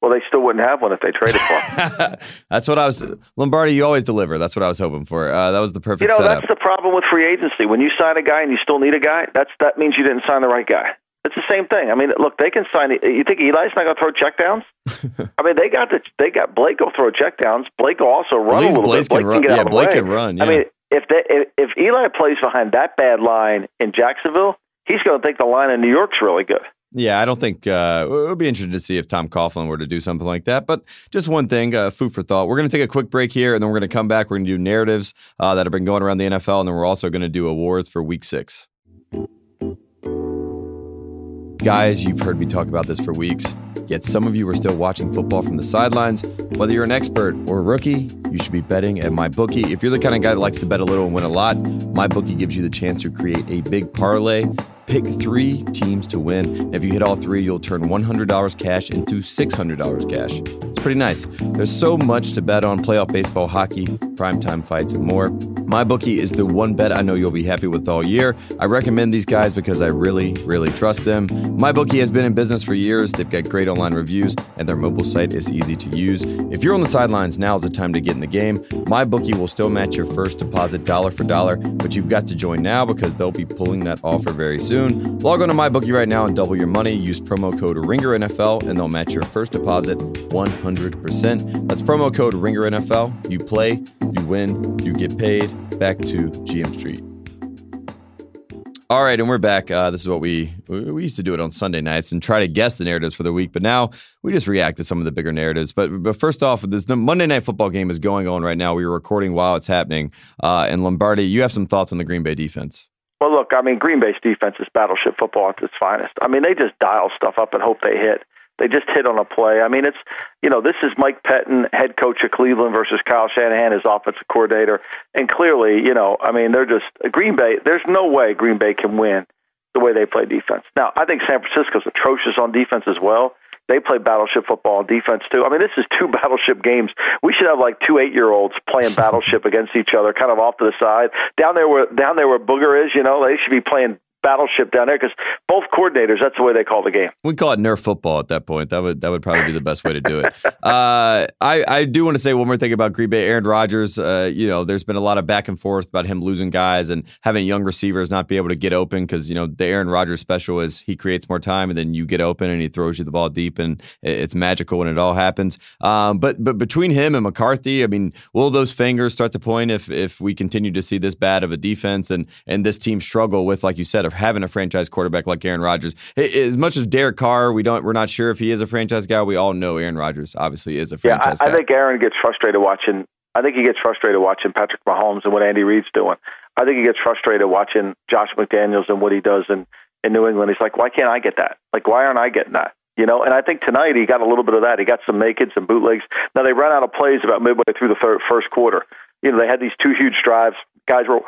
Well, they still wouldn't have one if they traded for (laughs) him. That's what I was. Lombardi, you always deliver. That's what I was hoping for. Uh, that was the perfect You know, setup. that's the problem with free agency. When you sign a guy and you still need a guy, that's that means you didn't sign the right guy. It's the same thing. I mean, look, they can sign. You think Eli's not going to throw checkdowns? (laughs) I mean, they got the they got Blake will throw checkdowns. Blake will also run At a little Blake bit. can run. can get Yeah, out Blake can run. Yeah. I mean, if they, if, if Eli plays behind that bad line in Jacksonville, he's going to think the line in New York's really good. Yeah, I don't think uh, it would be interesting to see if Tom Coughlin were to do something like that. But just one thing, uh, food for thought. We're going to take a quick break here, and then we're going to come back. We're going to do narratives uh, that have been going around the NFL, and then we're also going to do awards for Week Six. Guys, you've heard me talk about this for weeks. Yet some of you are still watching football from the sidelines. Whether you're an expert or a rookie, you should be betting at MyBookie. If you're the kind of guy that likes to bet a little and win a lot, MyBookie gives you the chance to create a big parlay. Pick three teams to win. If you hit all three, you'll turn $100 cash into $600 cash. It's pretty nice. There's so much to bet on playoff baseball, hockey, primetime fights, and more. MyBookie is the one bet I know you'll be happy with all year. I recommend these guys because I really, really trust them. MyBookie has been in business for years. They've got great online reviews, and their mobile site is easy to use. If you're on the sidelines, now's the time to get in the game. MyBookie will still match your first deposit dollar for dollar, but you've got to join now because they'll be pulling that offer very soon. Log on to MyBookie right now and double your money. Use promo code RINGERNFL, and they'll match your first deposit 100%. That's promo code RINGERNFL. You play, you win, you get paid. Back to GM Street. All right, and we're back. Uh, this is what we we used to do it on Sunday nights and try to guess the narratives for the week, but now we just react to some of the bigger narratives. But but first off, this Monday Night Football game is going on right now. We are recording while it's happening. Uh, and Lombardi, you have some thoughts on the Green Bay defense. Well, look, I mean, Green Bay's defense is battleship football at its finest. I mean, they just dial stuff up and hope they hit. They just hit on a play. I mean, it's you know, this is Mike Pettine, head coach of Cleveland, versus Kyle Shanahan, his offensive coordinator, and clearly, you know, I mean, they're just Green Bay. There's no way Green Bay can win the way they play defense. Now, I think San Francisco's atrocious on defense as well. They play battleship football on defense too. I mean, this is two (laughs) battleship games. We should have like two eight-year-olds playing (laughs) battleship against each other, kind of off to the side. Down there where down there where Booger is, you know, they should be playing battleship down there because both coordinators. That's the way they call the game. We call it Nerf football at that point. That would that would probably be the best way to do it. (laughs) Uh, I I do want to say one more thing about Green Bay. Aaron Rodgers. Uh, you know, there's been a lot of back and forth about him losing guys and having young receivers not be able to get open because you know the Aaron Rodgers special is he creates more time and then you get open and he throws you the ball deep and it's magical when it all happens. Um, but but between him and McCarthy, I mean, will those fingers start to point if if we continue to see this bad of a defense and and this team struggle with like you said of having a franchise quarterback like Aaron Rodgers? As much as Derek Carr, we don't we're not sure if he is a franchise guy. We all know Aaron Rodgers obviously is a franchise I, I guy. think Aaron gets frustrated watching. I think he gets frustrated watching Patrick Mahomes and what Andy Reid's doing. I think he gets frustrated watching Josh McDaniels and what he does in in New England. He's like, why can't I get that? Like, why aren't I getting that? You know, and I think tonight he got a little bit of that. He got some nakeds and bootlegs. Now they ran out of plays about midway through the third, first quarter. You know, they had these two huge drives. Guys were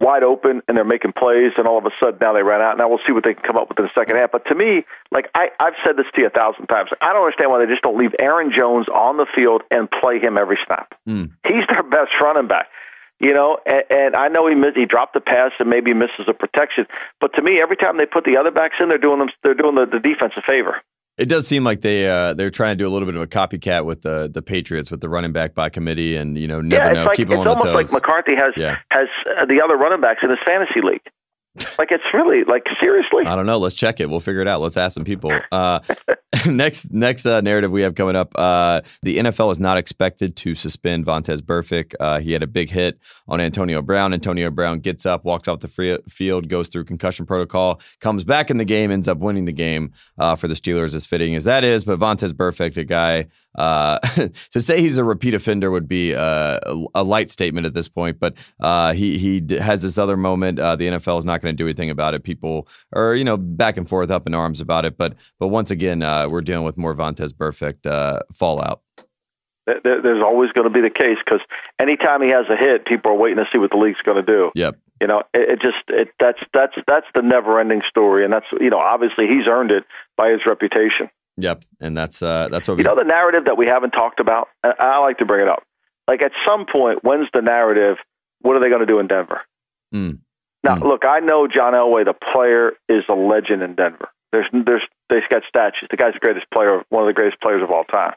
wide open and they're making plays, and all of a sudden now they ran out. Now we'll see what they can come up with in the second half. But to me, like I, I've said this to you a thousand times, I don't understand why they just don't leave Aaron Jones on the field and play him every snap. Mm. He's their best running back. You know, and, and I know he missed, he dropped the pass and maybe misses a protection, but to me, every time they put the other backs in, they're doing them, they're doing the, the defense a favor. It does seem like they uh, they're trying to do a little bit of a copycat with the the Patriots with the running back by committee, and you know never yeah, know, like, keep them on the toes. It's almost like McCarthy has Yeah. has uh, the other running backs in his fantasy league. Like it's really like seriously. I don't know. Let's check it. We'll figure it out. Let's ask some people. Uh, (laughs) next, next uh, narrative we have coming up. Uh, the NFL is not expected to suspend Vontaze Burfict. Uh, he had a big hit on Antonio Brown. Antonio Brown gets up, walks off the free field, goes through concussion protocol, comes back in the game, ends up winning the game uh, for the Steelers. As fitting as that is, but Vontaze Burfict, a guy uh, (laughs) to say he's a repeat offender would be uh, a, a light statement at this point. But uh, he he has this other moment. Uh, the NFL is not going to do anything about it. People are you know back and forth, up in arms about it. But but once again, uh, we're dealing with more Vontaze uh, fallout. There- there- There's always going to be the case because anytime he has a hit, people are waiting to see what the league's going to do. Yep. You know, it, it just it, that's that's that's the never-ending story, and that's you know obviously he's earned it by his reputation. Yep. And that's uh, that's what we. You know the narrative that we haven't talked about. I, I like to bring it up. Like at some point, when's the narrative? What are they going to do in Denver? Mm. Now, Mm. look, I know John Elway, the player, is a legend in Denver. There's there's they've got statues. The guy's the greatest player, one of the greatest players of all time.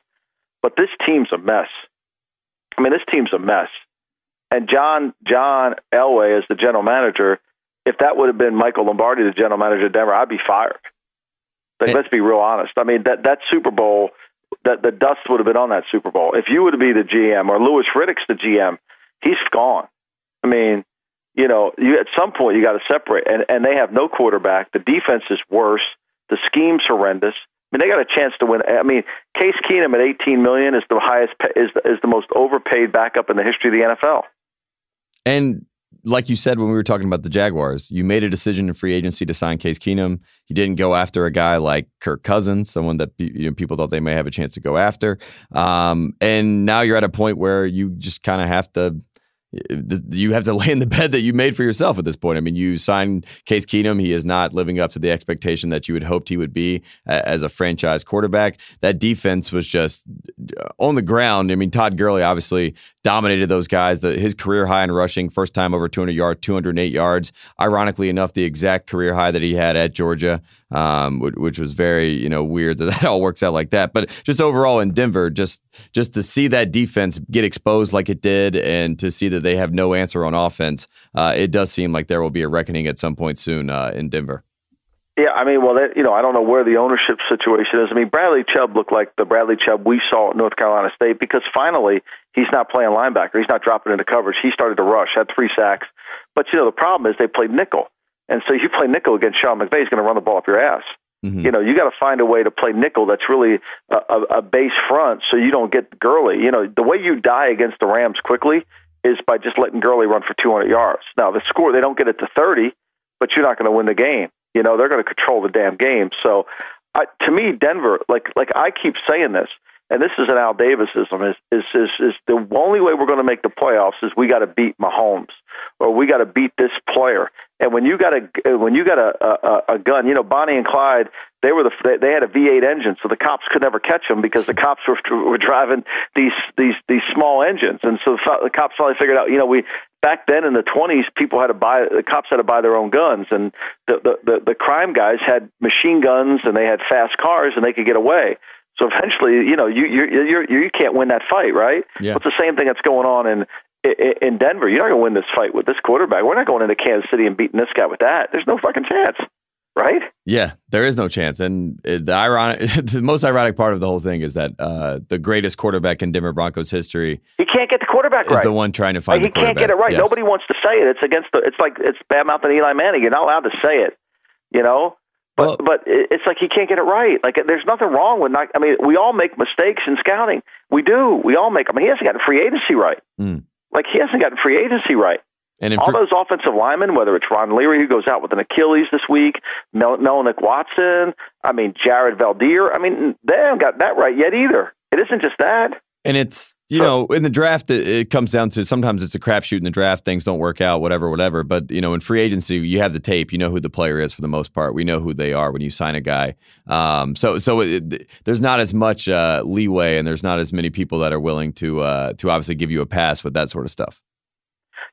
But this team's a mess. I mean, this team's a mess. And John John Elway as the general manager, if that would have been Michael Lombardi, the general manager of Denver, I'd be fired. Like, Eh. let's be real honest. I mean, that that Super Bowl, that the dust would have been on that Super Bowl. If you were to be the GM or Louis Riddick's the GM, he's gone. I mean, you know, you at some point you got to separate, and and they have no quarterback. The defense is worse. The scheme's horrendous. I mean, they got a chance to win. I mean, Case Keenum at 18 million is the highest, is is the most overpaid backup in the history of the NFL. And like you said when we were talking about the Jaguars, you made a decision in free agency to sign Case Keenum. You didn't go after a guy like Kirk Cousins, someone that you know, people thought they may have a chance to go after. Um, and now you're at a point where you just kind of have to. You have to (laughs) lay in the bed that you made for yourself at this point. I mean, you signed Case Keenum. He is not living up to the expectation that you had hoped he would be as a franchise quarterback. That defense was just uh, on the ground. I mean, Todd Gurley obviously dominated those guys. The, his career high in rushing, first time over 200 yards, 208 yards. Ironically enough, the exact career high that he had at Georgia, um, which, was very you know weird that (laughs) that all works out like that. But just overall in Denver, just just to see that defense get exposed like it did, and to see that they have no answer on offense, uh, it does seem like there will be a reckoning at some point soon uh, in Denver. Yeah, I mean, well, that, you know, I don't know where the ownership situation is. I mean, Bradley Chubb looked like the Bradley Chubb we saw at North Carolina State because finally he's not playing linebacker. He's not dropping into coverage. He started to rush, had three sacks. But you know, the problem is they played nickel, and so you play nickel against Sean McVay, he's going to run the ball up your ass. Mhm. You know, you got to find a way to play nickel that's really a, a, a base front, so you don't get Gurley. You know, the way you die against the Rams quickly is by just letting Gurley run for 200 yards. Now, the score they don't get it to 30, but you're not going to win the game. You know, they're going to control the damn game. So, I, to me, Denver, like like I keep saying this, and this is an Al Davisism, is is is, is the only way we're going to make the playoffs is we got to beat Mahomes or we got to beat this player. And when you got a when you got a, a a gun, you know Bonnie and Clyde, they were the they- had a V8 engine, so the cops could never catch them because the cops were were driving these these these small engines, and so the cops finally figured out, you know, we back then in the 20s, people had to buy the cops had to buy their own guns, and the the the, the crime guys had machine guns and they had fast cars and they could get away. So eventually, you know, you you you you can't win that fight, right? Yeah. It's the same thing that's going on in in Denver. You're not going to win this fight with this quarterback. We're not going into Kansas City and beating this guy with that. There's no fucking chance, right? Yeah, there is no chance. And the ironic, (laughs) the most ironic part of the whole thing is that uh, the greatest quarterback in Denver Broncos history He can't get the quarterback is right. the one trying to Like, find he the can't get it right. Yes. Nobody wants to say it. It's against the. It's like it's bad mouthing Eli Manning. You're not allowed to say it. You know. But Well- but it's like he can't get it right. Like there's nothing wrong with not. I mean, we all make mistakes in scouting. We do. We all make. I mean, he hasn't gotten free agency right. Mm. Like he hasn't gotten free agency right. And All fr- those offensive linemen, whether it's Ron Leary who goes out with an Achilles this week, Mel- Menelik Watson, I mean Jared Veldheer, I mean they haven't got that right yet either. It isn't just that. And it's you know in the draft it, it, comes down to sometimes it's a crapshoot in the draft things don't work out whatever whatever but you know in free agency you have the tape you know who the player is for the most part we know who they are when you sign a guy um, so so it, there's not as much uh, leeway and there's not as many people that are willing to uh, to obviously give you a pass with that sort of stuff.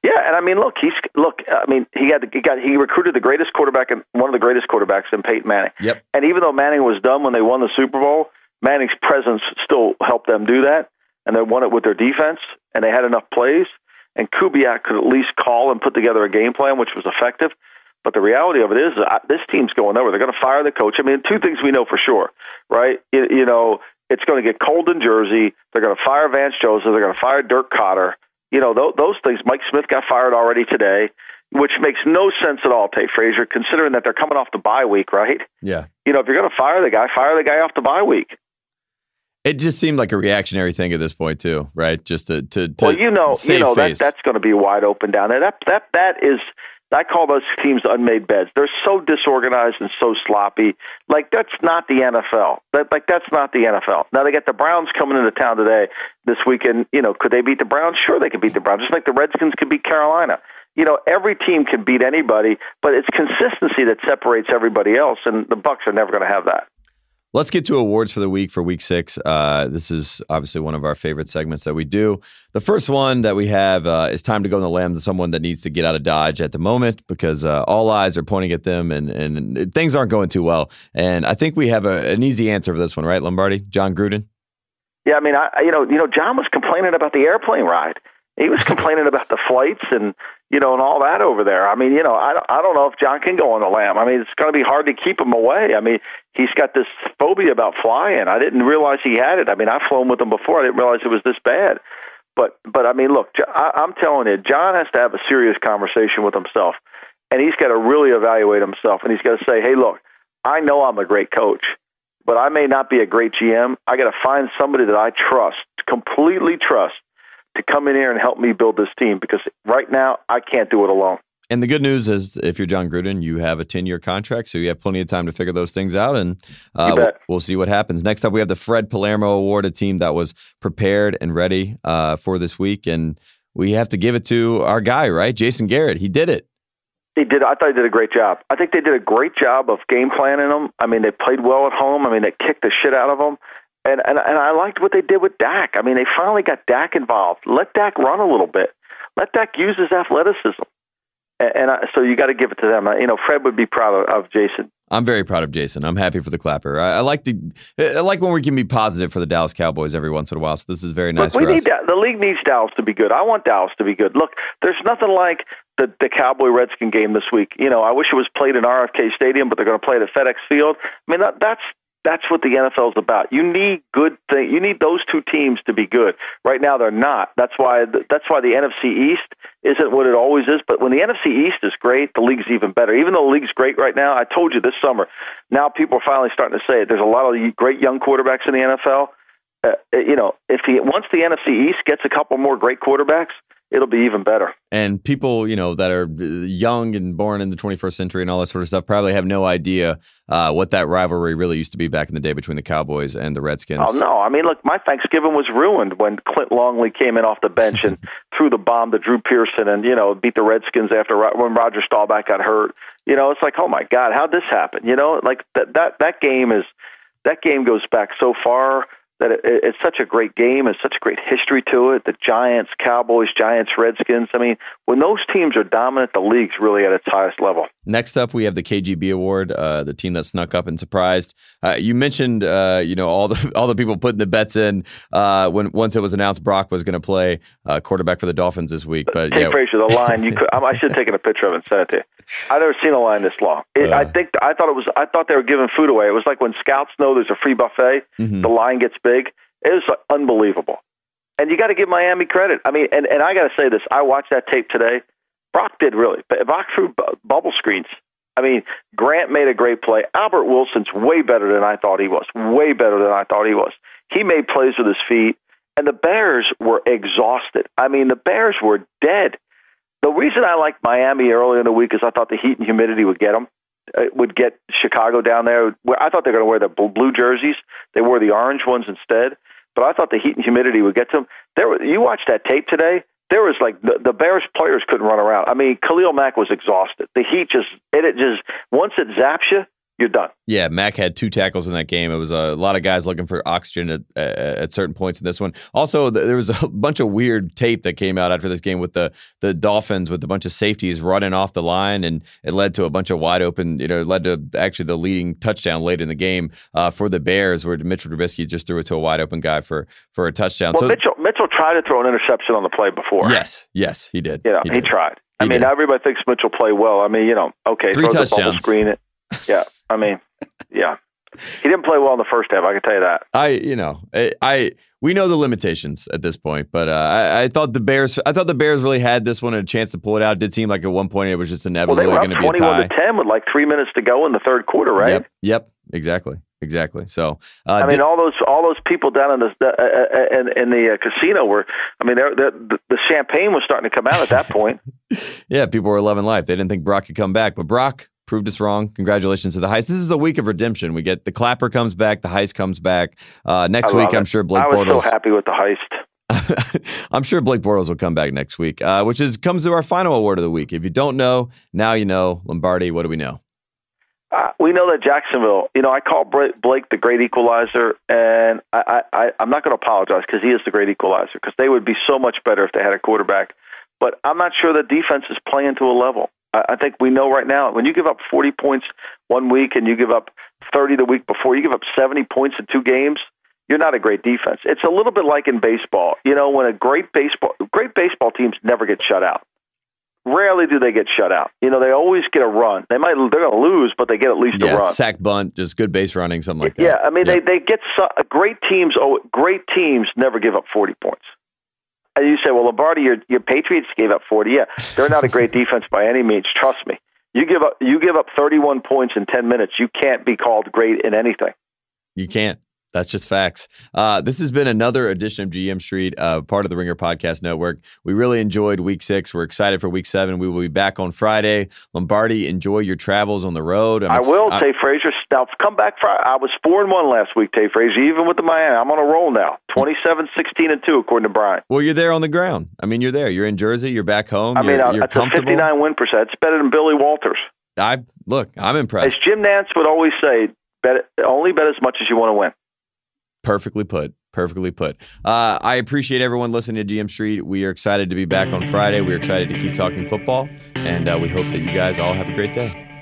Yeah, and I mean, look, he's look. I mean, he had he got he recruited the greatest quarterback and one of the greatest quarterbacks in Peyton Manning. Yep. And even though Manning was done when they won the Super Bowl, Manning's presence still helped them do that and they won it with their defense, and they had enough plays. And Kubiak could at least call and put together a game plan, which was effective. But the reality of it is, uh, this team's going over. They're going to fire the coach. I mean, two things we know for sure, right? You, you know, it's going to get cold in Jersey. They're going to fire Vance Joseph. They're going to fire Dirk Koetter. You know, th- those things. Mike Smith got fired already today, which makes no sense at all, Tate Frazier, considering that they're coming off the bye week, right? Yeah. You know, if you're going to fire the guy, fire the guy off the bye week. It just seemed like a reactionary thing at this point too, right? Just to to, to well, you know, you know that that's going to be wide open down there. That that that is. I call those teams unmade beds. They're so disorganized and so sloppy. Like that's not the NFL. That like that's not the NFL. Now they got the Browns coming into town today this weekend. You know, could they beat the Browns? Sure, they could beat the Browns. Just like the Redskins could beat Carolina. You know, every team can beat anybody, but it's consistency that separates everybody else, and the Bucs are never going to have that. Let's get to awards for the week for week six. Uh, this is obviously one of our favorite segments that we do. The first one that we have uh, is time to go in the lam to someone that needs to get out of Dodge at the moment because uh, all eyes are pointing at them and, and things aren't going too well. And I think we have a, an easy answer for this one, right, Lombardi? Jon Gruden? Yeah, I mean, I, you know, you know, Jon was complaining about the airplane ride. He was (laughs) complaining about the flights and you know, and all that over there. I mean, you know, I don't, I don't know if Jon can go on the lam. I mean, it's going to be hard to keep him away. I mean, he's got this phobia about flying. I didn't realize he had it. I mean, I've flown with him before. I didn't realize it was this bad. But, but I mean, look, I, I'm telling you, Jon has to have a serious conversation with himself, and he's got to really evaluate himself, and he's got to say, hey, look, I know I'm a great coach, but I may not be a great GM. I got to find somebody that I trust, completely trust, to come in here and help me build this team because right now I can't do it alone. And the good news is, if you're Jon Gruden, you have a 10 year contract, so you have plenty of time to figure those things out, and uh, we'll, see what happens. Next up, we have the Fred Palermo Award, a team that was prepared and ready uh, for this week, and we have to give it to our guy, right, Jason Garrett. He did it. He did. I thought he did a great job. I think they did a great job of game planning them. I mean, they played well at home. I mean, they kicked the shit out of them. And, and and I liked what they did with Dak. I mean, they finally got Dak involved. Let Dak run a little bit. Let Dak use his athleticism. And, and I, so you got to give it to them. You know, Fred would be proud of, of Jason. I'm very proud of Jason. I'm happy for the clapper. I, I, like the I like when we can be positive for the Dallas Cowboys every once in a while. So this is very nice. Look, we need da- the league needs Dallas to be good. I want Dallas to be good. Look, there's nothing like the the Cowboy Redskin game this week. You know, I wish it was played in RFK Stadium, but they're going to play it at FedEx Field. I mean, that, that's that's what the NFL is about. You need good thing. You need those two teams to be good. Right now, they're not. That's why. That's why the NFC East isn't what it always is. But when the NFC East is great, the league's even better. Even though the league's great right now, I told you this summer. Now people are finally starting to say it. There's a lot of great young quarterbacks in the NFL. Uh, you know, if he once the NFC East gets a couple more great quarterbacks, it'll be even better. And people, you know, that are young and born in the 21st century and all that sort of stuff probably have no idea uh, what that rivalry really used to be back in the day between the Cowboys and the Redskins. Oh no! I mean, look, my Thanksgiving was ruined when Clint Longley came in off the bench and (laughs) threw the bomb to Drew Pearson and you know beat the Redskins after when Roger Staubach got hurt. You know, it's like, oh my God, how'd this happen? You know, like that that that game is that game goes back so far that it, it's such a great game and such a great history to it. The Giants, Cowboys, Giants, Redskins. I mean, when those teams are dominant, the league's really at its highest level. Next up, we have the KGB Award, uh, the team that snuck up and surprised. Uh, you mentioned, uh, you know, all the (laughs) all the people putting the bets in uh, when once it was announced Brock was going to play uh, quarterback for the Dolphins this week. But yeah, Frazier, the line you (laughs) could. I should have taken a picture of it and sent it to you. I've never seen a line this long. It, I think I thought it was. I thought they were giving food away. It was like when scouts know there's a free buffet, mm-hmm. the line gets big. It was unbelievable. And you got to give Miami credit. I mean, and, and I got to say this. I watched that tape today. Brock did really. But Brock threw bu- bubble screens. I mean, Grant made a great play. Albert Wilson's way better than I thought he was. Way better than I thought he was. He made plays with his feet, and the Bears were exhausted. I mean, the Bears were dead. The reason I liked Miami early in the week is I thought the heat and humidity would get them. It uh, would get Chicago down there. I thought they were going to wear the blue jerseys. They wore the orange ones instead. but I thought the heat and humidity would get to them. There, you watched that tape today. There was like the, the Bears players couldn't run around. I mean, Khalil Mack was exhausted. The heat just it, it just once it zaps you, you're done. Yeah, Mack had two tackles in that game. It was a lot of guys looking for oxygen at, at certain points in this one. Also, there was a (laughs) bunch of weird tape that came out after this game with the the Dolphins with a bunch of safeties running off the line, and it led to a bunch of wide open. You know, led to actually the leading touchdown late in the game uh, for the Bears, where Mitchell Trubisky just threw it to a wide open guy for for a touchdown. Well, so, Mitchell Mitchell tried to throw an interception on the play before. Yes, yes, he did. Yeah, you know, he, he, tried. I mean, did. everybody thinks Mitchell played well. I mean, you know, okay, Three throw touchdowns. the bubble screen it. Yeah, I mean, yeah. He didn't play well in the first half. I can tell you that. I, you know, I, I we know the limitations at this point, but uh, I, I, thought the Bears, I thought the Bears really had this one and a chance to pull it out. It did seem like at one point it was just inevitably well, going to be a tie. Twenty-one to ten with like three minutes to go in the third quarter, right? Yep. Yep. Exactly. Exactly. So uh, I mean, did, all those all those people down in the uh, uh, in, in, the uh, casino were. I mean, they're, they're, the, the champagne was starting to come out at that point. (laughs) yeah, people were loving life. They didn't think Brock could come back, but Brock proved us wrong. Congratulations to the heist. This is a week of redemption. We get the clapper comes back, the heist comes back. Uh, next week, it. I'm sure Blake I was Bortles. so happy with the heist. (laughs) I'm sure Blake Bortles will come back next week, uh, which is comes to our final award of the week. If you don't know, now you know. Lombardi, what do we know? Uh, we know that Jacksonville. You know, I call Blake the great equalizer, and I, I, I'm not going to apologize because he is the great equalizer. Because they would be so much better if they had a quarterback. But I'm not sure the defense is playing to a level. I think we know right now when you give up 40 points one week and you give up 30 the week before, you give up 70 points in two games. You're not a great defense. It's a little bit like in baseball. You know, when a great baseball great baseball teams never get shut out. Rarely do they get shut out. You know, they always get a run. They might they're going to lose, but they get at least yeah, a run. Sack bunt, just good base running, something like that. Yeah, I mean they they get great teams. Oh, great teams never give up 40 points. And you say, well, Lombardi, your, your Patriots gave up 40. Yeah, they're not a great (laughs) defense by any means. Trust me. You give up you give up 31 points in 10 minutes. You can't be called great in anything. You can't. That's just facts. Uh, this has been another edition of GM Street, uh, part of the Ringer Podcast Network. We really enjoyed week six. We're excited for week seven. We will be back on Friday. Lombardi, enjoy your travels on the road. I'm i will, ex- Tate Frazier. Now, come back. Friday. I was 4 and 1 last week, Tate Frazier, even with the Miami. I'm on a roll now 27, 16, and 2, according to Brian. Well, you're there on the ground. I mean, you're there. You're in Jersey. You're back home. I mean, you're, that's a 59 win percent. It's better than Billy Walters. I Look, I'm impressed. As Jim Nantz would always say, bet, only bet as much as you want to win. Perfectly put. Perfectly put. Uh, I appreciate everyone listening to GM Street. We are excited to be back on Friday. We're excited to keep talking football, and uh, we hope that you guys all have a great day.